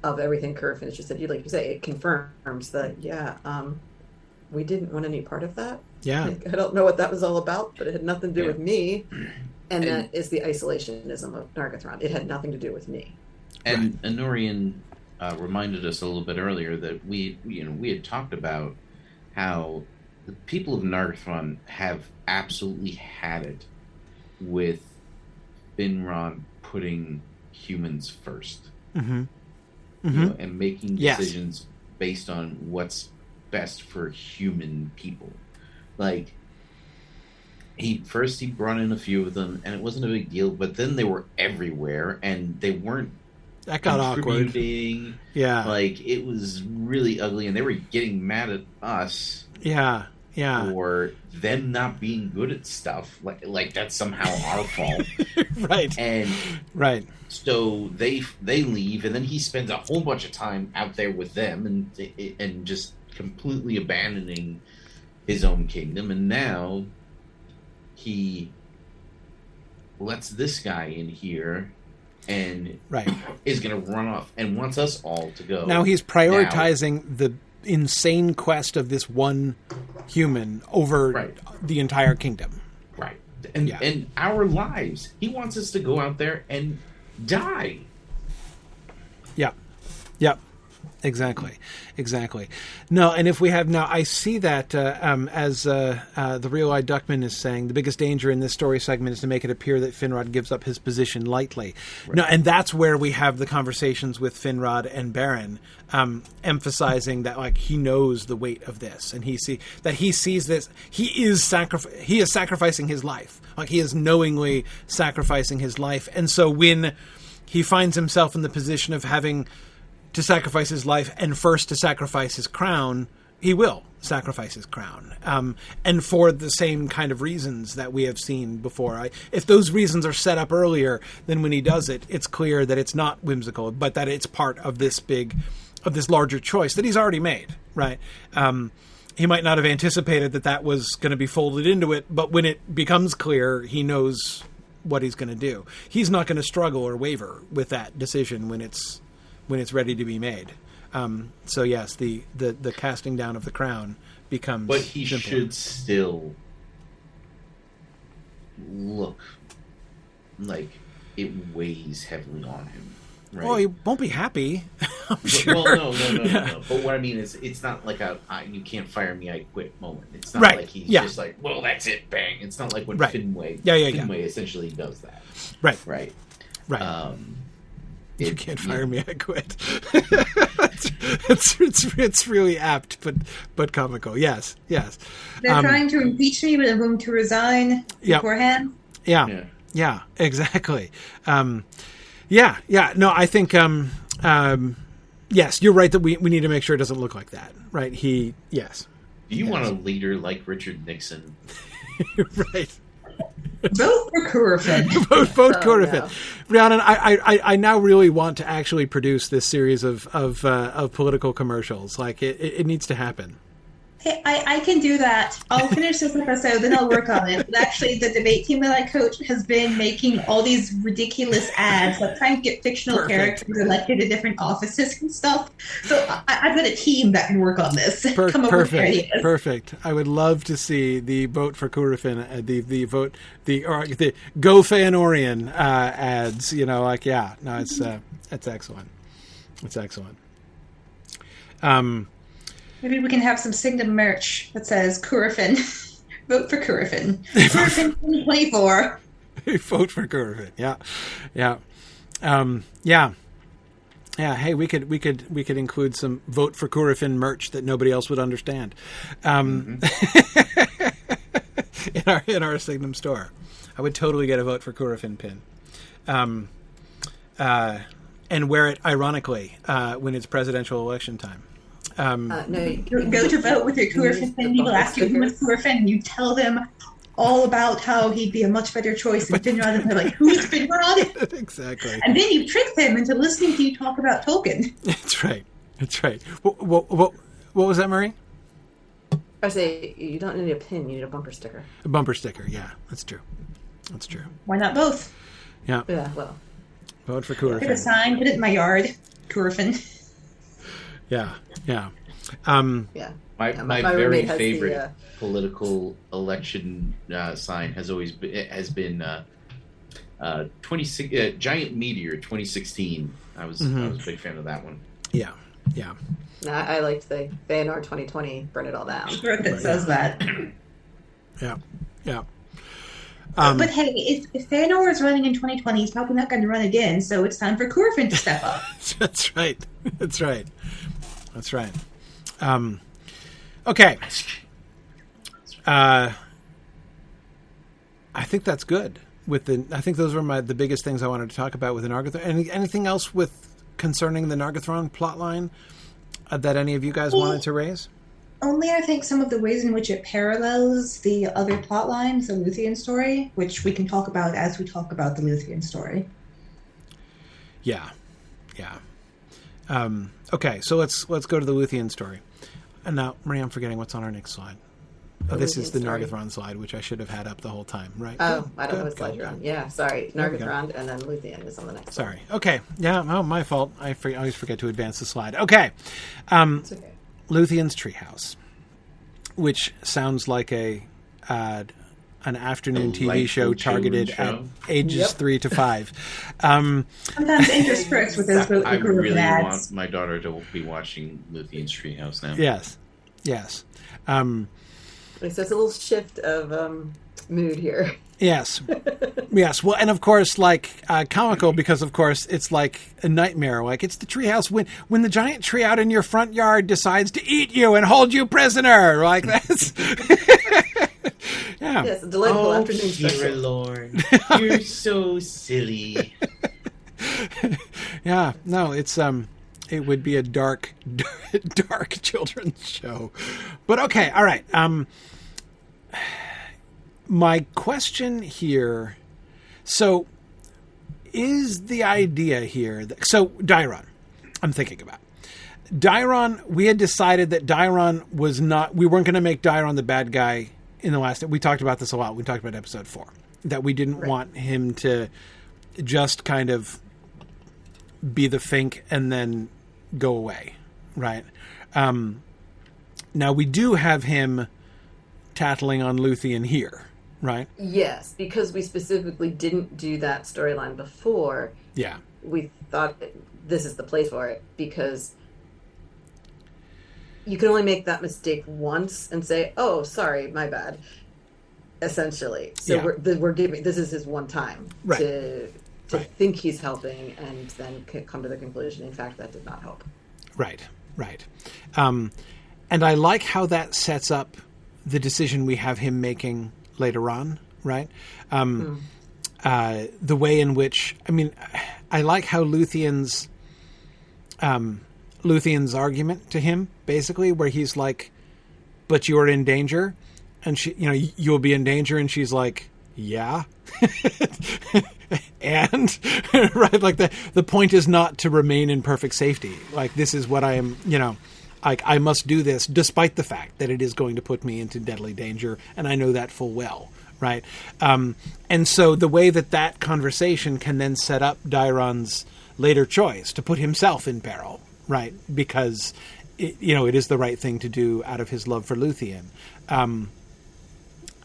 of everything has just said. You like you say, it confirms that yeah, um, we didn't want any part of that. yeah. Like, I don't know what that was all about, but it had nothing to do Yeah. with me. And, And- that is the isolationism of Nargothrond. It had nothing to do with me. And Anorian uh, reminded us a little bit earlier that we, you know, we had talked about how the people of Nargothrond have absolutely had it with Finrod putting humans first, Mm-hmm. you Mm-hmm. know, and making Yes. decisions based on what's best for human people. Like he first he brought in a few of them and it wasn't a big deal, but then they were everywhere and they weren't that got awkward. Yeah, Like it was really ugly, and they were getting mad at us yeah, yeah. for them not being good at stuff. Like like that's somehow our fault. right, And right. so they they leave, and then he spends a whole bunch of time out there with them, and and just completely abandoning his own kingdom. And now he lets this guy in here, and Right. is going to run off and wants us all to go. Now he's prioritizing the insane quest of this one human over Right. the entire kingdom. right, and Yeah. and our lives. He wants us to go out there and die. Yep. Yep. Exactly. Exactly. No, and if we have now, I see that uh, um, as uh, uh, the real eyed Duckman is saying, the biggest danger in this story segment is to make it appear that Finrod gives up his position lightly. No, and that's where we have the conversations with Finrod and Beren, um, emphasizing that like he knows the weight of this, and he see that he sees this. He is sacrif- He is sacrificing his life. Like he is knowingly sacrificing his life, and so when he finds himself in the position of having to sacrifice his life and first to sacrifice his crown, he will sacrifice his crown. Um, and for the same kind of reasons that we have seen before. I, if those reasons are set up earlier, then when he does it, it's clear that it's not whimsical, but that it's part of this big, of this larger choice that he's already made, right? Um, he might not have anticipated that that was going to be folded into it, but when it becomes clear, he knows what he's going to do. He's not going to struggle or waver with that decision when it's when it's ready to be made. Um, so yes, the, the the casting down of the crown becomes. But he simpler. should still look like it weighs heavily on him. Right? Well, he won't be happy. I'm But- sure. Well, no, no, no, Yeah. no, no. But what I mean is, it's not like a I, you can't fire me, I quit moment. It's not Right, like he's yeah. just like, well, that's it, bang. It's not like when Right. Finway, Yeah, yeah, yeah. Finway essentially does that, Right, right? right. Um, you can't yeah. fire me. I quit. it's, it's it's it's really apt, but but comical. Yes, yes. They're Um, trying to impeach me, but I'm going to resign Yep. beforehand. Yeah, Yeah. yeah, exactly. Um, yeah, yeah. No, I think. Um, um, yes, you're right that we we need to make sure it doesn't look like that. Right? He. Yes. Do you want a leader like Richard Nixon? right. Vote for Curufin. vote vote Oh, Curufin. no. Rhiannon, I, I, I now really want to actually produce this series of of, uh, of political commercials. Like it, it needs to happen. Hey, I, I can do that. I'll finish this episode, then I'll work on it. But actually, the debate team that I coach has been making all these ridiculous ads, like trying to get fictional Perfect. characters elected to different offices and stuff. So I, I've got a team that can work on this. Per- Come up with perfect, ideas. perfect. I would love to see the vote for Curufin, uh, the the vote the or the Go Feanorian uh, ads. You know, like yeah, no, it's uh, it's excellent. It's excellent. Um, Maybe we can have some Signum merch that says Curufin. Vote for Curufin. Curufin 2024. vote for Curufin. Yeah, yeah, um, yeah. Yeah, hey, we could we could we could include some vote for Curufin merch that nobody else would understand, um, in our in our Signum store. I would totally get a vote for Curufin pin, um, uh, and wear it ironically uh, when it's presidential election time. Um, Uh, no, you, You go to vote with your Curufin pin, people ask you who is Curufin, and you tell them all about how he'd be a much better choice than Finrod, and they're like, who's Finrod? exactly. And then you trick them into listening to you talk about Tolkien. That's right. That's right. What, what, what, what was that, Murray? I say you don't need a pin; you need a bumper sticker. A bumper sticker. Yeah, that's true. That's true. Why not both? Yeah. Yeah, well, Vote for Get a sign, put it in my yard. Curufin. Yeah. Yeah. Um, yeah. My, Yeah, my, my very roommate has the, favorite uh, political election uh, sign has always been, has been uh, uh, 26 uh, giant meteor 2016. I was I Mhm. was a big fan of that one. yeah. Yeah. I I liked the Feanor 2020. Burn it all down. Sure that says that. Yeah. Yeah. Um, but hey, if, if Feanor is running in 2020, he's probably not going to run again, so it's time for Curufin to step up. that's right. That's right. That's right. Um, okay. Uh, I think that's good. With the, I think those were my the biggest things I wanted to talk about with Nargothrond. Any, anything else with concerning the Nargothrond plotline uh, that any of you guys wanted to raise? Only, I think, some of the ways in which it parallels the other plot lines, the Luthien story, which we can talk about as we talk about the Luthien story. Yeah, yeah. Um, okay, so let's let's go to the Luthien story. And now, Marie, I'm forgetting what's on our next slide. Oh, this is the story. Nargothrond slide, which I should have had up the whole time, right? Oh, I don't know what slide you're on. Yeah, sorry. There we go. Nargothrond and then Luthien is on the next Sorry. Okay. Yeah. Oh, my fault. I for- I always forget to advance the slide. Okay. Um, okay. Luthien's Treehouse, which sounds like a uh, an afternoon A TV show targeted show. at ages Yep. three to five. Um, Sometimes interspersed with those I group really of ads. want my daughter to be watching Luthien's Treehouse now. yes. Yes. Um, So it's a little shift of um, mood here. Yes, yes. Well, and of course, like uh, comical because of course it's like a nightmare. Like it's the treehouse when when the giant tree out in your front yard decides to eat you and hold you prisoner. Like that's yeah. Yes, a delightful Oh, afternoon Kira special. Lorne, you're so silly. Yeah, no, it's um, it would be a dark, dark children's show, but okay, all right. Um, my question here, so is the idea here that so Dairon, I'm thinking about. Dairon, we had decided that Dairon was not. We weren't going to make Dairon the bad guy in the last. We talked about this a lot. We talked about episode four that we didn't Right. want him to just kind of be the Fink and then go away, right? Um, now we do have him tattling on Luthien here, right? Yes, because we specifically didn't do that storyline before, Yeah, we thought this is the place for it because you can only make that mistake once and say, "Oh, sorry, my bad." Essentially, so Yeah. we're we're giving this is his one time Right. to to Right. think he's helping and then come to the conclusion, in fact, that did not help. right, right. Um, and I like how that sets up the decision we have him making later on, right? Um, uh, the way in which I mean, I like how Luthien's um, Luthien's argument to him, basically, where he's like, "But you're in danger," and she, you know, you'll be in danger, and she's like, "Yeah." and right like the the point is not to remain in perfect safety like this is what i am you know like i must do this despite the fact that it is going to put me into deadly danger and i know that full well right um, and so the way that that conversation can then set up Dairon's later choice to put himself in peril right because it, you know it is the right thing to do out of his love for luthien um,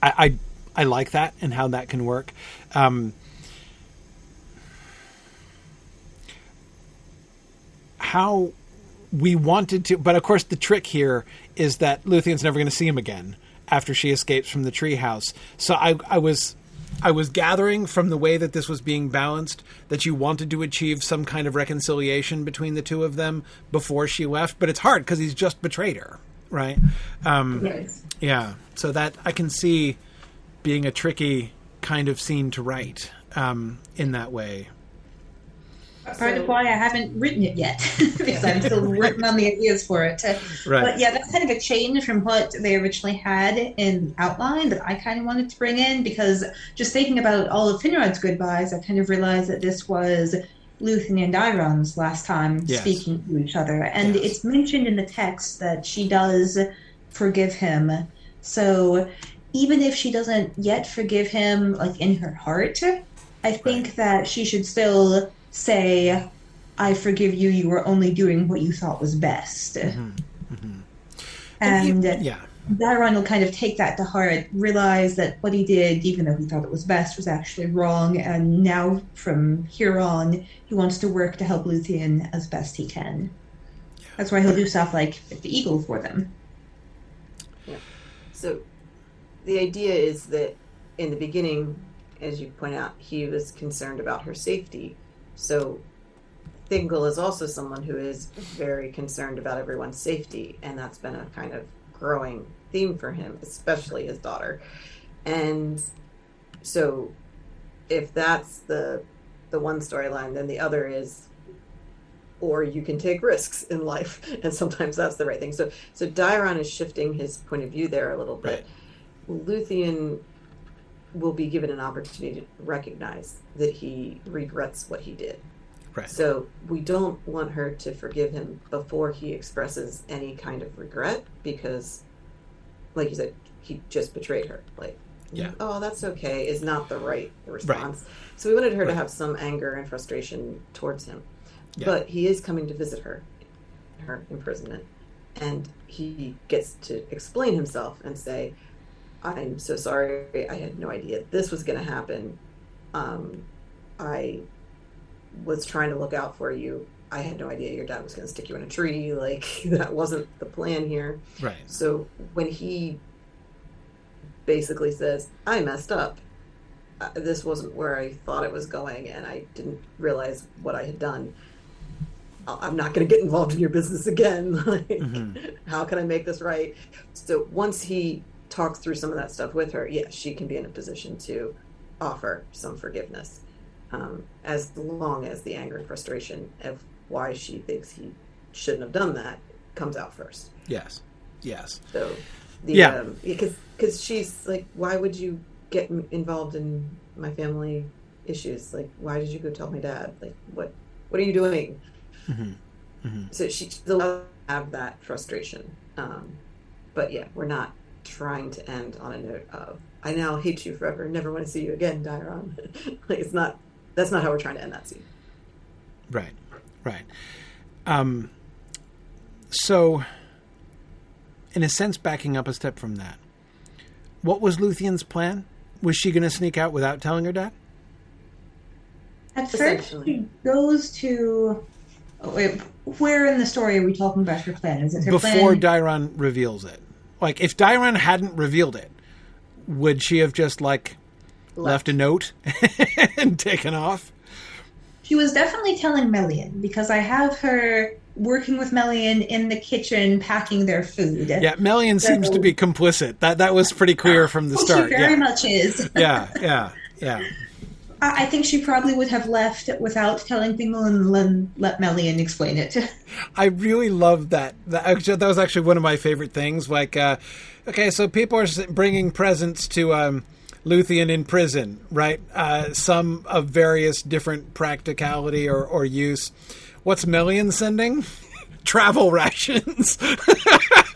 I, I I like that and how that can work. Um, how we wanted to, but of course the trick here is that Luthien's never going to see him again after she escapes from the treehouse. So I, I was. I was gathering from the way that this was being balanced that you wanted to achieve some kind of reconciliation between the two of them before she left, but it's hard because he's just betrayed her, right? Um, Yes. yeah, so that I can see being a tricky kind of scene to write um, in that way. Part So- of why I haven't written it yet, because I'm still working on the ideas for it. Right. But yeah, that's kind of a change from what they originally had in outline that I kind of wanted to bring in because just thinking about all of Finrod's goodbyes, I kind of realized that this was Luthien and Dairon's last time Yes. speaking to each other. And Yes. it's mentioned in the text that she does forgive him. So even if she doesn't yet forgive him, like in her heart, I think Right. that she should still say, I forgive you, you were only doing what you thought was best. Mm-hmm. Mm-hmm. And And you- yeah, Dairon will kind of take that to heart, realize that what he did, even though he thought it was best, was actually wrong, and now from here on, he wants to work to help Luthien as best he can. That's why he'll do stuff like the eagle for them. Yeah. So the idea is that in the beginning, as you point out, he was concerned about her safety. So Thingol is also someone who is very concerned about everyone's safety, and that's been a kind of growing theme for him, especially his daughter. And so if that's the the one storyline, then the other is or you can take risks in life, and sometimes that's the right thing. So, so Dairon is shifting his point of view there a little bit. Luthien will be given an opportunity to recognize that he regrets what he did. Right. So we don't want her to forgive him before he expresses any kind of regret because, like you said, he just betrayed her. Like, Yeah. oh, that's okay, is not the right response. So we wanted her to have some anger and frustration towards him. Yeah. But he is coming to visit her, her imprisonment, and he gets to explain himself and say, I'm so sorry. I had no idea this was going to happen. Um, I was trying to look out for you. I had no idea your dad was going to stick you in a tree. Like, that wasn't the plan here. Right. So when he basically says, I messed up, uh, this wasn't where I thought it was going, and I didn't realize what I had done. I'm not going to get involved in your business again. like, Mhm. how can I make this right? So once he talks through some of that stuff with her, yes, she can be in a position to offer some forgiveness, um, as long as the anger and frustration of why she thinks he shouldn't have done that comes out first. Yes. Yes. So, the, Yeah. um, because because she's like, why would you get involved in my family issues? Like, why did you go tell my dad? Like, what what are you doing? hmm hmm So she still have that frustration. Um, but yeah, we're not trying to end on a note of I now hate you forever, never want to see you again, Dairon. like it's not that's not how we're trying to end that scene. Right. Right. Um, so, in a sense, backing up a step from that, what was Luthien's plan? Was she going to sneak out without telling her dad? At first, Essentially. she goes to. oh, wait, where in the story are we talking about her plan? Is it her Before plan? Dairon reveals it. Like, if Dairon hadn't revealed it, would she have just, like, left, a note and taken off? She was definitely telling Melian because I have her working with Melian in the kitchen packing their food. Yeah, Melian seems to be complicit. That that was pretty clear from the Oh, start. she very Yeah. much is. yeah, yeah, yeah. I think she probably would have left without telling Thingol and let, let Melian explain it. I really love that. That, that was actually one of my favorite things. Like, uh, okay, so people are bringing presents to um, Luthien in prison, right? Uh, some of various different practicality or, or use. What's Melian sending? Travel rations.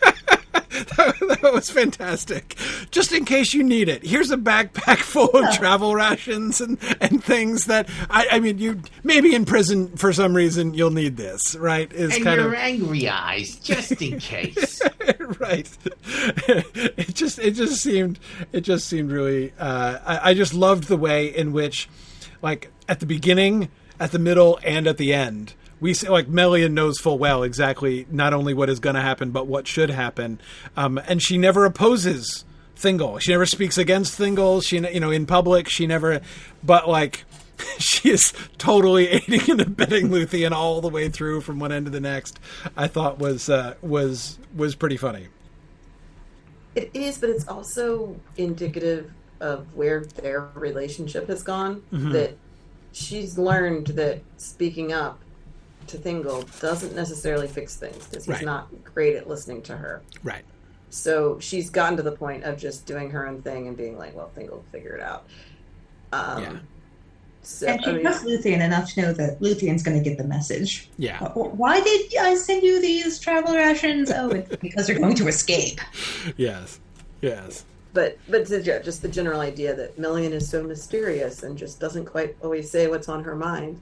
that, that was fantastic. Just in case you need it, here's a backpack full of travel rations and, and things that I, I mean, you maybe in prison for some reason you'll need this, right? Is And kind your of angry eyes, just in case. right. it just it just seemed it just seemed really. Uh, I, I just loved the way in which, like at the beginning, at the middle, and at the end. We see, like Melian knows full well exactly not only what is going to happen but what should happen, um, and she never opposes Thingol. She never speaks against Thingol. She you know in public she never, but like she is totally aiding and abetting Luthien all the way through from one end to the next. I thought was uh, was was pretty funny. It is, but it's also indicative of where their relationship has gone. Mhm. That she's learned that speaking up to Thingol doesn't necessarily fix things because he's Right. not great at listening to her. Right. So she's gotten to the point of just doing her own thing and being like, "Well, Thingol figure it out." Um, Yeah. So and she I mean, trusts Luthien enough to know that Luthien's going to get the message. Yeah. Why did I send you these travel rations? Oh, it's because they're going to escape. Yes. Yes. but but yeah, just the general idea that Melian is so mysterious and just doesn't quite always say what's on her mind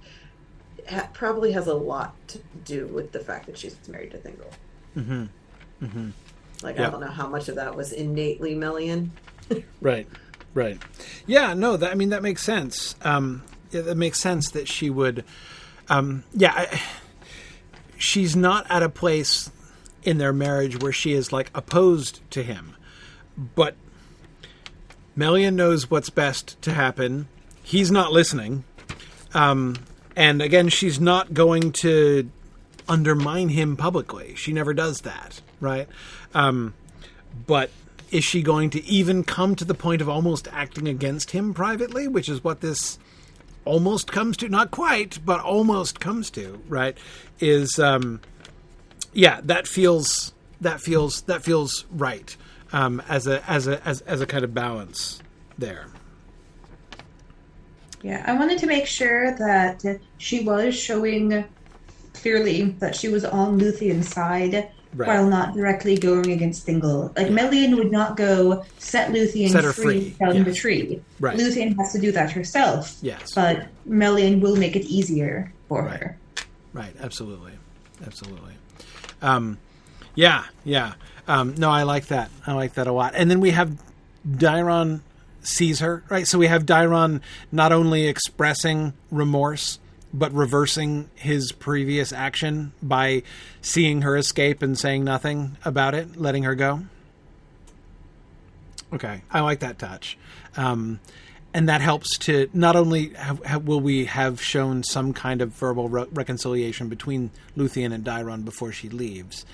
ha- probably has a lot to do with the fact that she's married to Thingol. Mm-hmm. Mm-hmm. Like Yeah. I don't know how much of that was innately Melian. Right. Right. Yeah. No. That I mean that makes sense. Um, yeah, that makes sense that she would. Um, yeah. I, she's not at a place in their marriage where she is like opposed to him, but Melian knows what's best to happen. He's not listening. Um, and again, she's not going to undermine him publicly. She never does that, right? Um, but is she going to even come to the point of almost acting against him privately, which is what this almost comes to, not quite, but almost comes to, right? Is um, yeah, that feels that feels that feels right um, as a as a as, as a kind of balance there. Yeah, I wanted to make sure that she was showing clearly that she was on Luthien's side Right. while not directly going against Thingol. Like Melian would not go set Luthien Set free, free, down yes. the tree. Right. Luthien has to do that herself. Yes. But Melian will make it easier for Right. her. Right. Absolutely. Absolutely. Um, yeah. Yeah. Um, no, I like that. I like that a lot. And then we have Dairon sees her, right? So we have Dairon not only expressing remorse, but reversing his previous action by seeing her escape and saying nothing about it, letting her go. Okay, I like that touch. Um, and that helps to not only have, have, will we have shown some kind of verbal re- reconciliation between Luthien and Dairon before she leaves,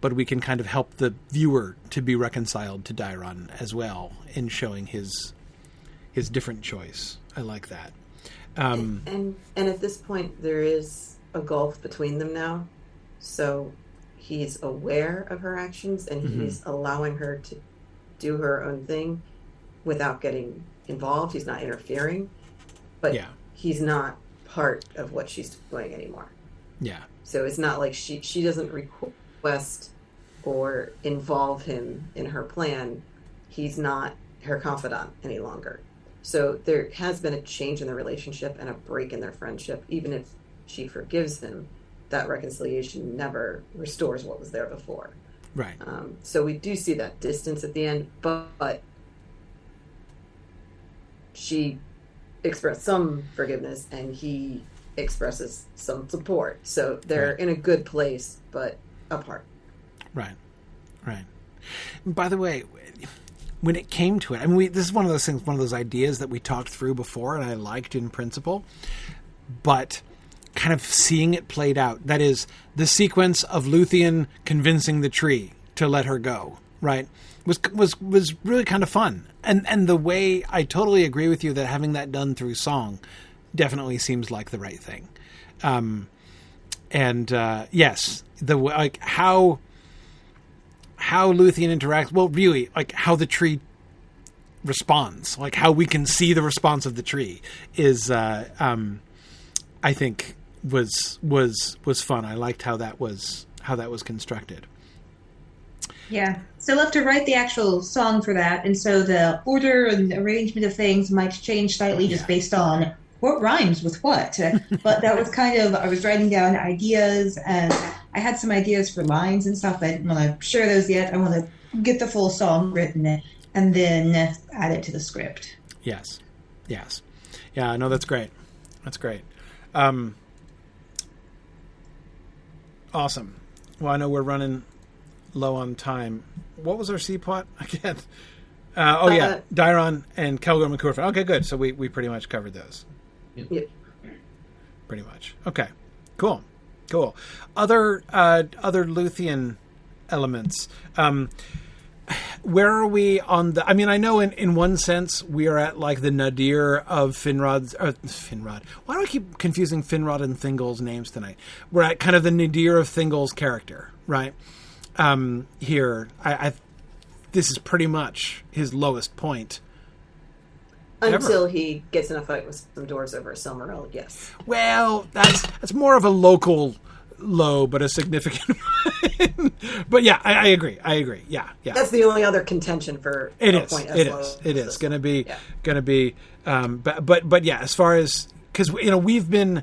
but we can kind of help the viewer to be reconciled to Dairon as well in showing his his different choice. I like that. Um, and and at this point there is a gulf between them now. So he's aware of her actions and Mhm. he's allowing her to do her own thing without getting involved. He's not interfering but yeah, he's not part of what she's doing anymore. Yeah, so it's not like she she doesn't request or involve him in her plan. He's not her confidant any longer so there has been a change in the relationship and a break in their friendship even if she forgives him that reconciliation never restores what was there before right. um, so we do see that distance at the end but, but she expressed some forgiveness and he expresses some support so they're Right. in a good place but apart Right, right. By the way, when it came to it, I mean, we, this is one of those things, one of those ideas that we talked through before, and I liked in principle, but kind of seeing it played out. That is the sequence of Luthien convincing the tree to let her go. Right was was was really kind of fun, and and the way I totally agree with you that having that done through song definitely seems like the right thing. Um, and uh, yes, the like how how Luthien interacts. Well, really, like how the tree responds, like how we can see the response of the tree is, uh, um, I think was was was fun. I liked how that was how that was constructed. Yeah. Still have to write the actual song for that, and so the order and arrangement of things might change slightly just Yeah. based on what rhymes with what. but that was kind of I was writing down ideas, and I had some ideas for lines and stuff. I didn't want to share those yet. I want to get the full song written and then add it to the script. Yes, yes, yeah. No, that's great. That's great. Um, awesome. Well, I know we're running low on time. What was our C plot again? Uh, oh yeah, Uh, Dairon and Celegorm and Curufin. Okay, good. So we, we pretty much covered those. Yep. Pretty much. Okay. Cool. Cool. Other uh, other Luthien elements. Um, where are we on the? I mean, I know in, in one sense we are at like the nadir of Finrod's. Uh, Finrod. Why do I keep confusing Finrod and Thingol's names tonight? We're at kind of the nadir of Thingol's character, right? Um, here, I, I this is pretty much his lowest point. Ever. until he gets in a fight with some doors over Silmaril yes Well, that's that's more of a local low, but a significant. one. but yeah, I, I agree. I agree. Yeah, yeah. that's the only other contention for It is. point as It is. It is going to be. Yeah. Going to be. Um, but but but yeah, as far as because you know we've been.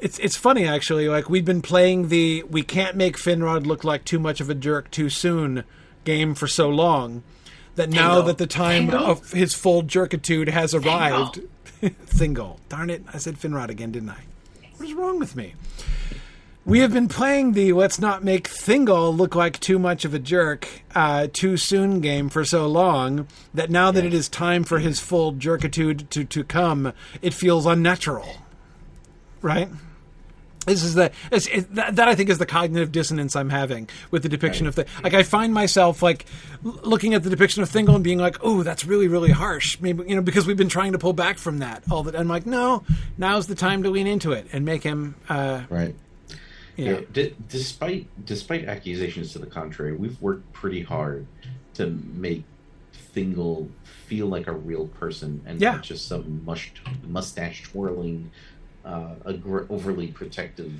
It's it's funny actually. Like we've been playing the we can't make Finrod look like too much of a jerk too soon game for so long that now Thingol. that the time Thingol. of his full jerkitude has arrived. Thingol. Darn it! I said Finrod again, didn't I? What is wrong with me? We have been playing the let's not make Thingol look like too much of a jerk uh, too soon game for so long that now that it is time for his full jerkitude to, to come, it feels unnatural. Right? This is the it's, it, that, that I think is the cognitive dissonance I'm having with the depiction of the like I find myself like l- looking at the depiction of Thingol and being like, oh, that's really really harsh. Maybe you know because we've been trying to pull back from that all the. I'm like, no, now's the time to lean into it and make him. Uh, Right. Yeah. D- despite despite accusations to the contrary, we've worked pretty hard to make Thingol feel like a real person and Yeah. not just some mush, mustache twirling, uh, aggr- overly protective,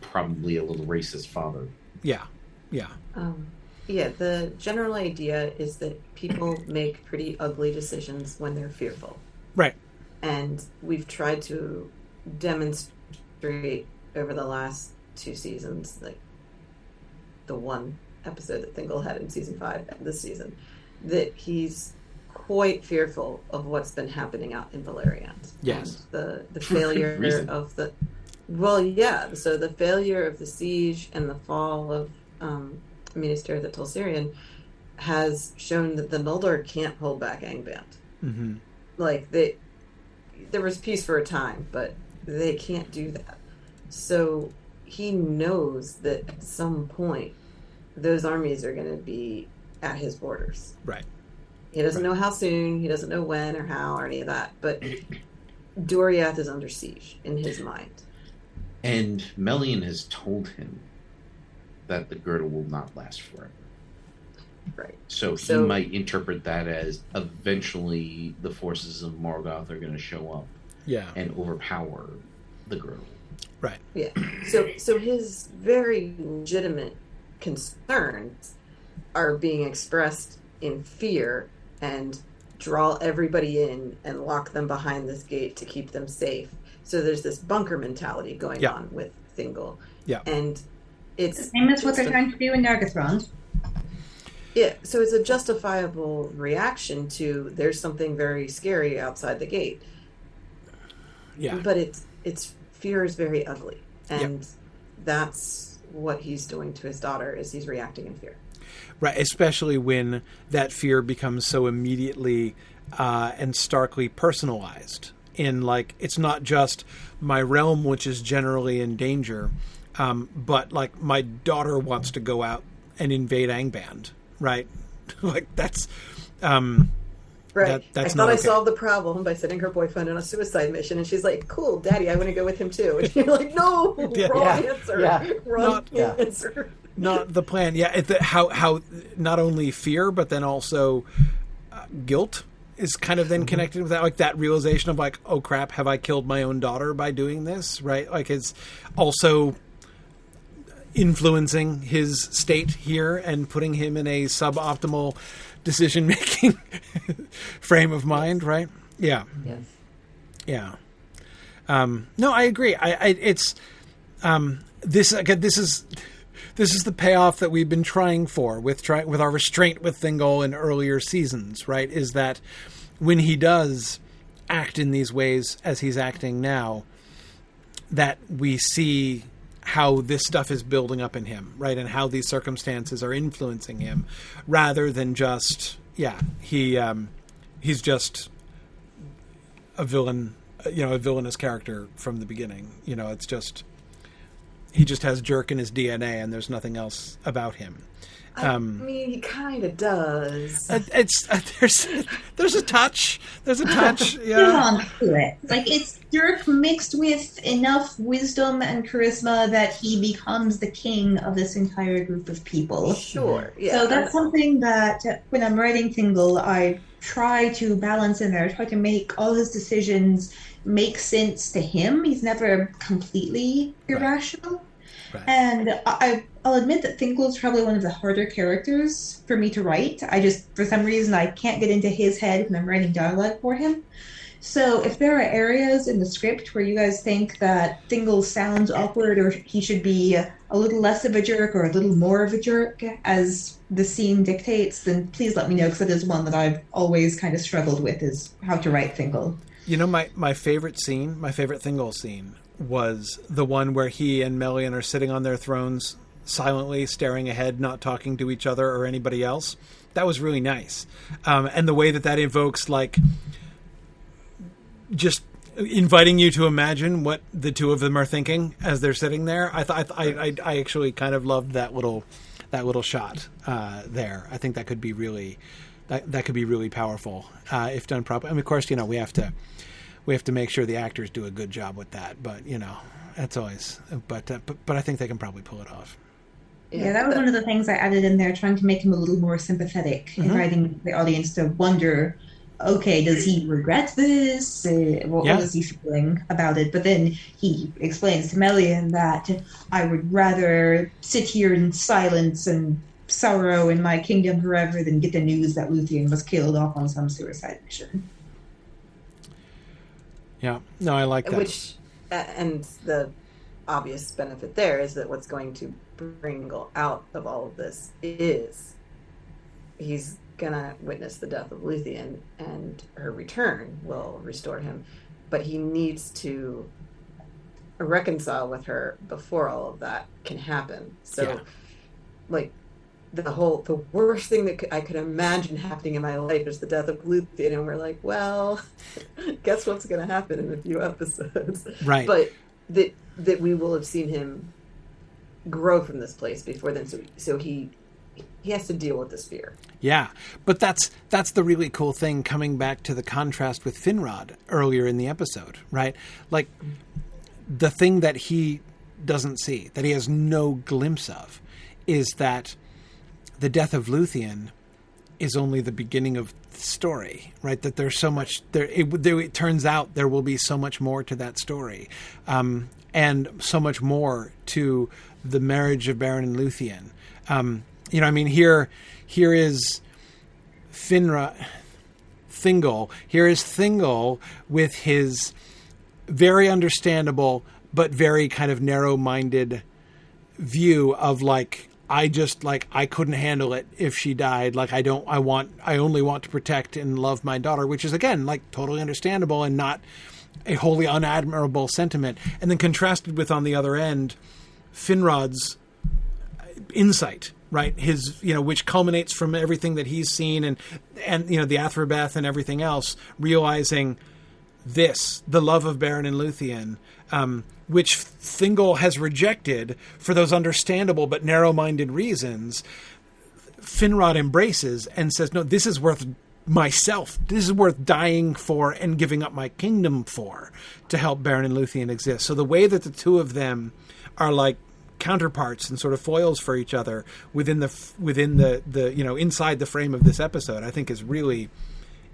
probably a little racist father. yeah, yeah, Um, yeah, the general idea is that people make pretty ugly decisions when they're fearful. right, And we've tried to demonstrate over the last two seasons, like the one episode that Thingol had in season five this season, that he's quite fearful of what's been happening out in Beleriand. Yes. And the the failure of the well, yeah. So the failure of the siege and the fall of um, Minister of the Tol Sirion has shown that the Noldor can't hold back Angband. hmm Like they, there was peace for a time, but they can't do that. So he knows that at some point those armies are going to be at his borders. right, He doesn't know how soon, he doesn't know when or how or any of that, but Doriath is under siege in his mind. And Melian has told him that the girdle will not last forever. Right. So he So- might interpret that as eventually the forces of Morgoth are going to show up yeah, and overpower the girdle. right, Yeah. So so his very legitimate concerns are being expressed in fear and draw everybody in and lock them behind this gate to keep them safe. So there's this bunker mentality going Yeah. on with Thingol. Yeah. And it's the Same as what they're a- trying to do in Nargothrond. Yeah, so it's a justifiable reaction to there's something very scary outside the gate. yeah. But it's it's fear is very ugly. And that's what he's doing to his daughter is he's reacting in fear. Right, especially when that fear becomes so immediately uh, and starkly personalized. In like, it's not just my realm, which is generally in danger, um, but like my daughter wants to go out and invade Angband. Right, like that's um, Right. That- that's I thought not I okay. solved the problem by sending her boyfriend on a suicide mission, and she's like, "Cool, Daddy, I want to go with him too." And you're like, "No, Yeah. wrong Yeah. answer, Yeah. wrong Not- answer." Not the plan. Yeah, it, the, how how not only fear, but then also uh, guilt is kind of then connected with that, like that realization of like, oh crap, have I killed my own daughter by doing this? Right, like it's also influencing his state here and putting him in a suboptimal decision making frame of mind. Right? Yeah. Yes. Yeah. Um, no, I agree. I, I it's um, this again. This is this is the payoff that we've been trying for with try, with our restraint with Thingol in earlier seasons. Right? Is that when he does act in these ways as he's acting now, that we see how this stuff is building up in him, right, and how these circumstances are influencing him, rather than just yeah, he um, he's just a villain, you know, a villainous character from the beginning. You know, it's just he just has jerk in his DNA, and there's nothing else about him. I Um, mean, he kind of does. Uh, It's uh, there's there's a touch, there's a touch, Hold yeah, on to it. Like it's Dirk mixed with enough wisdom and charisma that he becomes the king of this entire group of people. sure. Yeah. So that's something that uh, when I'm writing Thingol, I try to balance in there. I try to make all his decisions make sense to him. He's never completely irrational. Right. And I, I'll admit that Thingol is probably one of the harder characters for me to write. I just, for some reason, I can't get into his head when I'm writing dialogue for him. So if there are areas in the script where you guys think that Thingol sounds awkward or he should be a little less of a jerk or a little more of a jerk as the scene dictates, then please let me know because it is one that I've always kind of struggled with is how to write Thingol. You know, my, my favorite scene, my favorite Thingol scene, was the one where he and Melian are sitting on their thrones, silently staring ahead, not talking to each other or anybody else. That was really nice, um, and the way that that evokes like just inviting you to imagine what the two of them are thinking as they're sitting there. I thought I, I, I actually kind of loved that little that little shot uh, there. I think that could be really that that could be really powerful uh, if done properly. I mean, of course, you know we have to we have to make sure the actors do a good job with that. But you know, that's always. But uh, but, but I think they can probably pull it off. Yeah, yeah that was one of the things I added in there, trying to make him a little more sympathetic, mm-hmm. inviting the audience to wonder okay, does he regret this? Uh, what, yeah. what is he feeling about it? But then he explains to Melian that I would rather sit here in silence and sorrow in my kingdom forever than get the news that Luthien was killed off on some suicide mission. Yeah, no, I like that. Which, and the obvious benefit there is that what's going to bring out of all of this is he's gonna witness the death of Luthien, and her return will restore him. But he needs to reconcile with her before all of that can happen. So, yeah. like the whole the worst thing that I could imagine happening in my life is the death of Luthien, and we're like, well, guess what's going to happen in a few episodes, right? But that that we will have seen him grow from this place before then, so so he he has to deal with this fear. Yeah, but that's that's the really cool thing coming back to the contrast with Finrod earlier in the episode, right? Like the thing that he doesn't see, that he has no glimpse of, is that the death of Luthien is only the beginning of the story, right? That there's so much there. It, there, it turns out there will be so much more to that story, um, and so much more to the marriage of Beren and Luthien. Um, you know, I mean, here, here is Finra, Thingol. Here is Thingol with his very understandable but very kind of narrow-minded view of like I just like I couldn't handle it if she died. Like I don't I want I only want to protect and love my daughter, which is again like totally understandable and not a wholly unadmirable sentiment. And then contrasted with on the other end Finrod's insight right his you know which culminates from everything that he's seen and and you know the Athrabeth and everything else realizing this the love of Beren and Luthien um, which Thingol has rejected for those understandable but narrow-minded reasons Finrod embraces and says no this is worth myself. This is worth dying for and giving up my kingdom for to help Beren and Luthien exist. So the way that the two of them are like counterparts and sort of foils for each other within the within the the you know inside the frame of this episode i think is really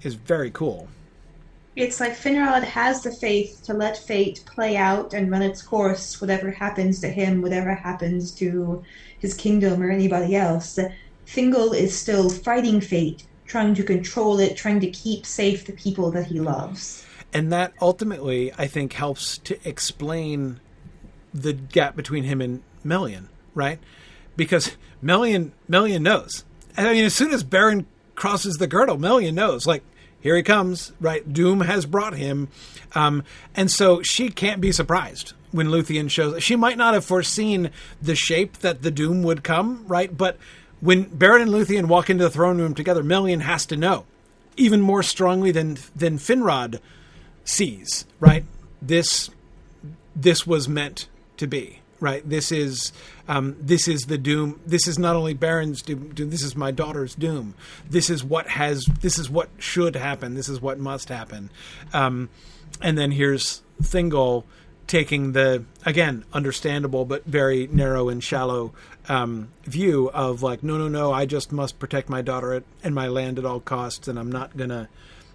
is very cool it's like Finrod has the faith to let fate play out and run its course, whatever happens to him, whatever happens to his kingdom or anybody else. Thingol is still fighting fate, trying to control it, trying to keep safe the people that he loves. And that ultimately, I think, helps to explain the gap between him and Melian, right? Because Melian Melian knows. I mean, as soon as Beren crosses the girdle, Melian knows. Like, here he comes, right? Doom has brought him, um, and so she can't be surprised when Luthien shows. She might not have foreseen the shape that the Doom would come, right? But when Beren and Luthien walk into the throne room together, Melian has to know, even more strongly than than Finrod sees, right? This this was meant to be right? This is um, this is the doom. This is not only Beren's doom, doom. This is my daughter's doom. This is what has. This is what should happen. This is what must happen. Um, and then here's Thingol taking the again understandable but very narrow and shallow um, view of like no no no I just must protect my daughter at, and my land at all costs and I'm not gonna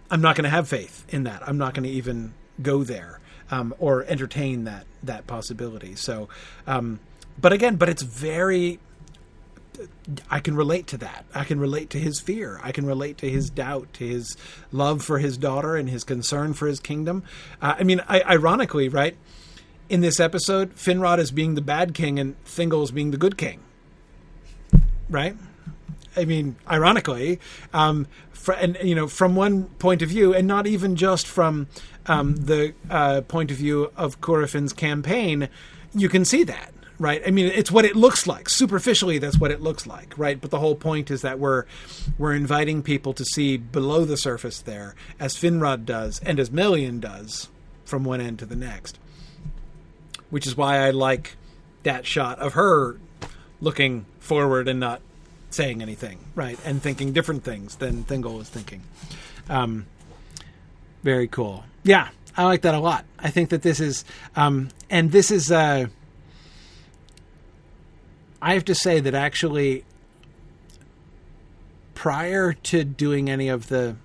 I'm not gonna have faith in that I'm not gonna even go there um, or entertain that that possibility. So, um, but again, but it's very. I can relate to that. I can relate to his fear. I can relate to his doubt, to his love for his daughter, and his concern for his kingdom. Uh, I mean, I, ironically, right in this episode, Finrod is being the bad king and Thingol is being the good king. Right. I mean, ironically, um, and you know, from one point of view, and not even just from um, the uh, point of view of Curufin's campaign, you can see that, right? I mean, it's what it looks like. Superficially, that's what it looks like, right? But the whole point is that we're we're inviting people to see below the surface there, as Finrod does and as Melian does from one end to the next. Which is why I like that shot of her looking forward and not saying anything, right, and thinking different things than Thingol is thinking. Um, very cool. Yeah, I like that a lot. I think that this is, um, and this is. Uh, I have to say that actually, prior to doing any of the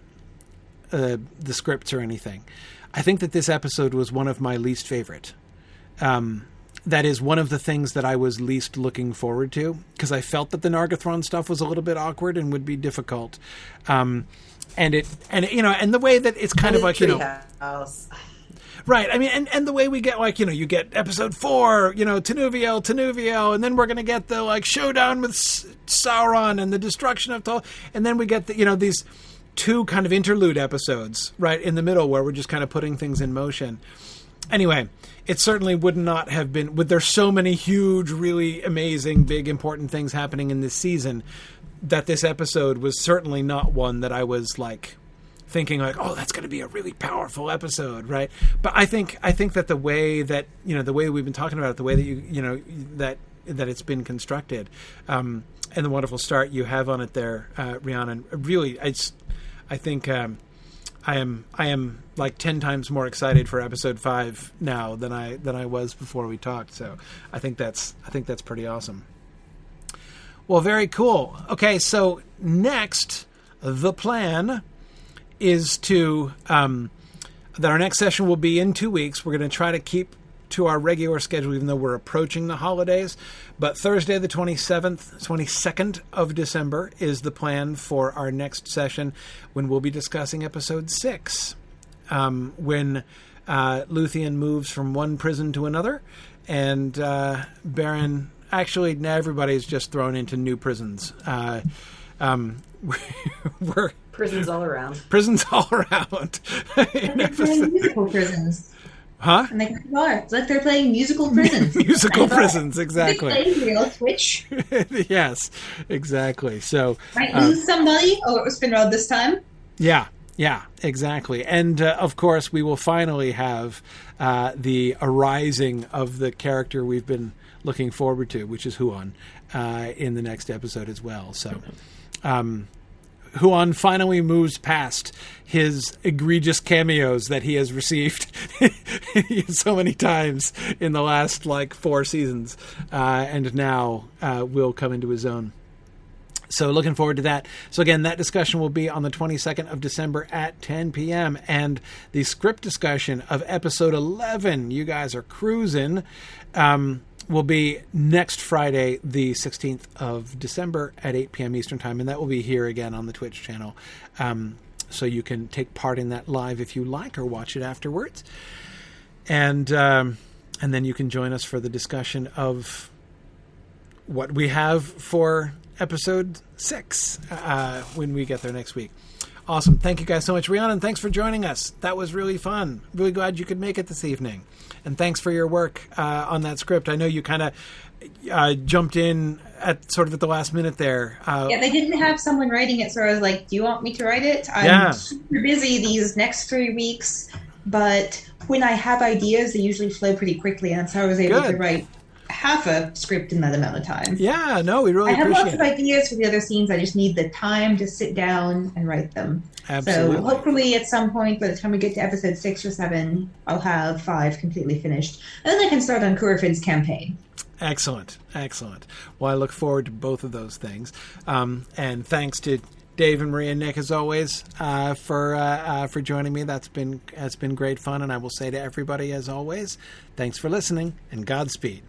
uh, the scripts or anything, I think that this episode was one of my least favorite. Um, that is one of the things that I was least looking forward to because I felt that the Nargothrond stuff was a little bit awkward and would be difficult. Um, and it and you know and the way that it's kind of like you know House. Right. I mean, and, and the way we get like you know you get episode four, you know Tinuviel, Tinuviel, and then we're gonna get the like showdown with S- Sauron and the destruction of Tol, and then we get the you know these two kind of interlude episodes right in the middle where we're just kind of putting things in motion. Anyway, it certainly would not have been with there's so many huge, really amazing, big, important things happening in this season that this episode was certainly not one that I was like thinking like oh that's going to be a really powerful episode right? But i think i think that the way that you know the way we've been talking about it the way that you you know that that it's been constructed um and the wonderful start you have on it there uh rhiannon really i just i think um I am I am like ten times more excited for episode five now than I than I was before we talked. So I think that's I think that's pretty awesome. Well, very cool. Okay, so next the plan is to um, that our next session will be in two weeks. We're going to try to keep to our regular schedule, even though we're approaching the holidays. But Thursday, the 27th, 22nd of December is the plan for our next session when we'll be discussing episode six. Um, when uh, Luthien moves from one prison to another, and uh, Beren. Actually, now everybody's just thrown into new prisons. Uh, um, we're Prisons all around. prisons all around. In They're playing episode- musical prisons. Huh? And they are. It's like they're playing musical prisons. Musical prisons, They exactly. play real Twitch. yes, exactly. So, Might Uh, lose somebody. Oh, it was Finrod this time. yeah, yeah, exactly. And uh, of course, we will finally have uh, the arising of the character we've been looking forward to, which is Huan, uh, in the next episode as well. So, um, Huan finally moves past his egregious cameos that he has received so many times in the last like four seasons, uh, and now uh, will come into his own. So looking forward to that. So again, that discussion will be on the 22nd of December at 10 p.m. and the script discussion of episode 11. You guys are cruising. Um, will be next Friday, the 16th of December at 8 p.m. Eastern Time, and that will be here again on the Twitch channel. Um, so you can take part in that live if you like, or watch it afterwards. And um, and then you can join us for the discussion of what we have for episode six uh, when we get there next week. Awesome. Thank you guys so much, Rhiannon. Thanks for joining us. That was really fun. Really glad you could make it this evening. And thanks for your work uh, on that script. I know you kind of uh, jumped in at sort of at the last minute there. Uh, Yeah, they didn't have someone writing it, so I was like, "Do you want me to write it?" I'm Yeah. super busy these next three weeks, but when I have ideas, they usually flow pretty quickly, and so I was able Good. to write half a script in that amount of time. yeah, no, we really I have lots of ideas for the other scenes. I just need the time to sit down and write them. Absolutely. So hopefully, at some point, by the time we get to episode six or seven, I'll have five completely finished, and then I can start on Curufin's campaign. Excellent, excellent. Well, I look forward to both of those things. Um, and thanks to Dave and Maria and Nick as always uh, for uh, uh, for joining me. That's been that's been great fun, and I will say to everybody as always, thanks for listening and Godspeed.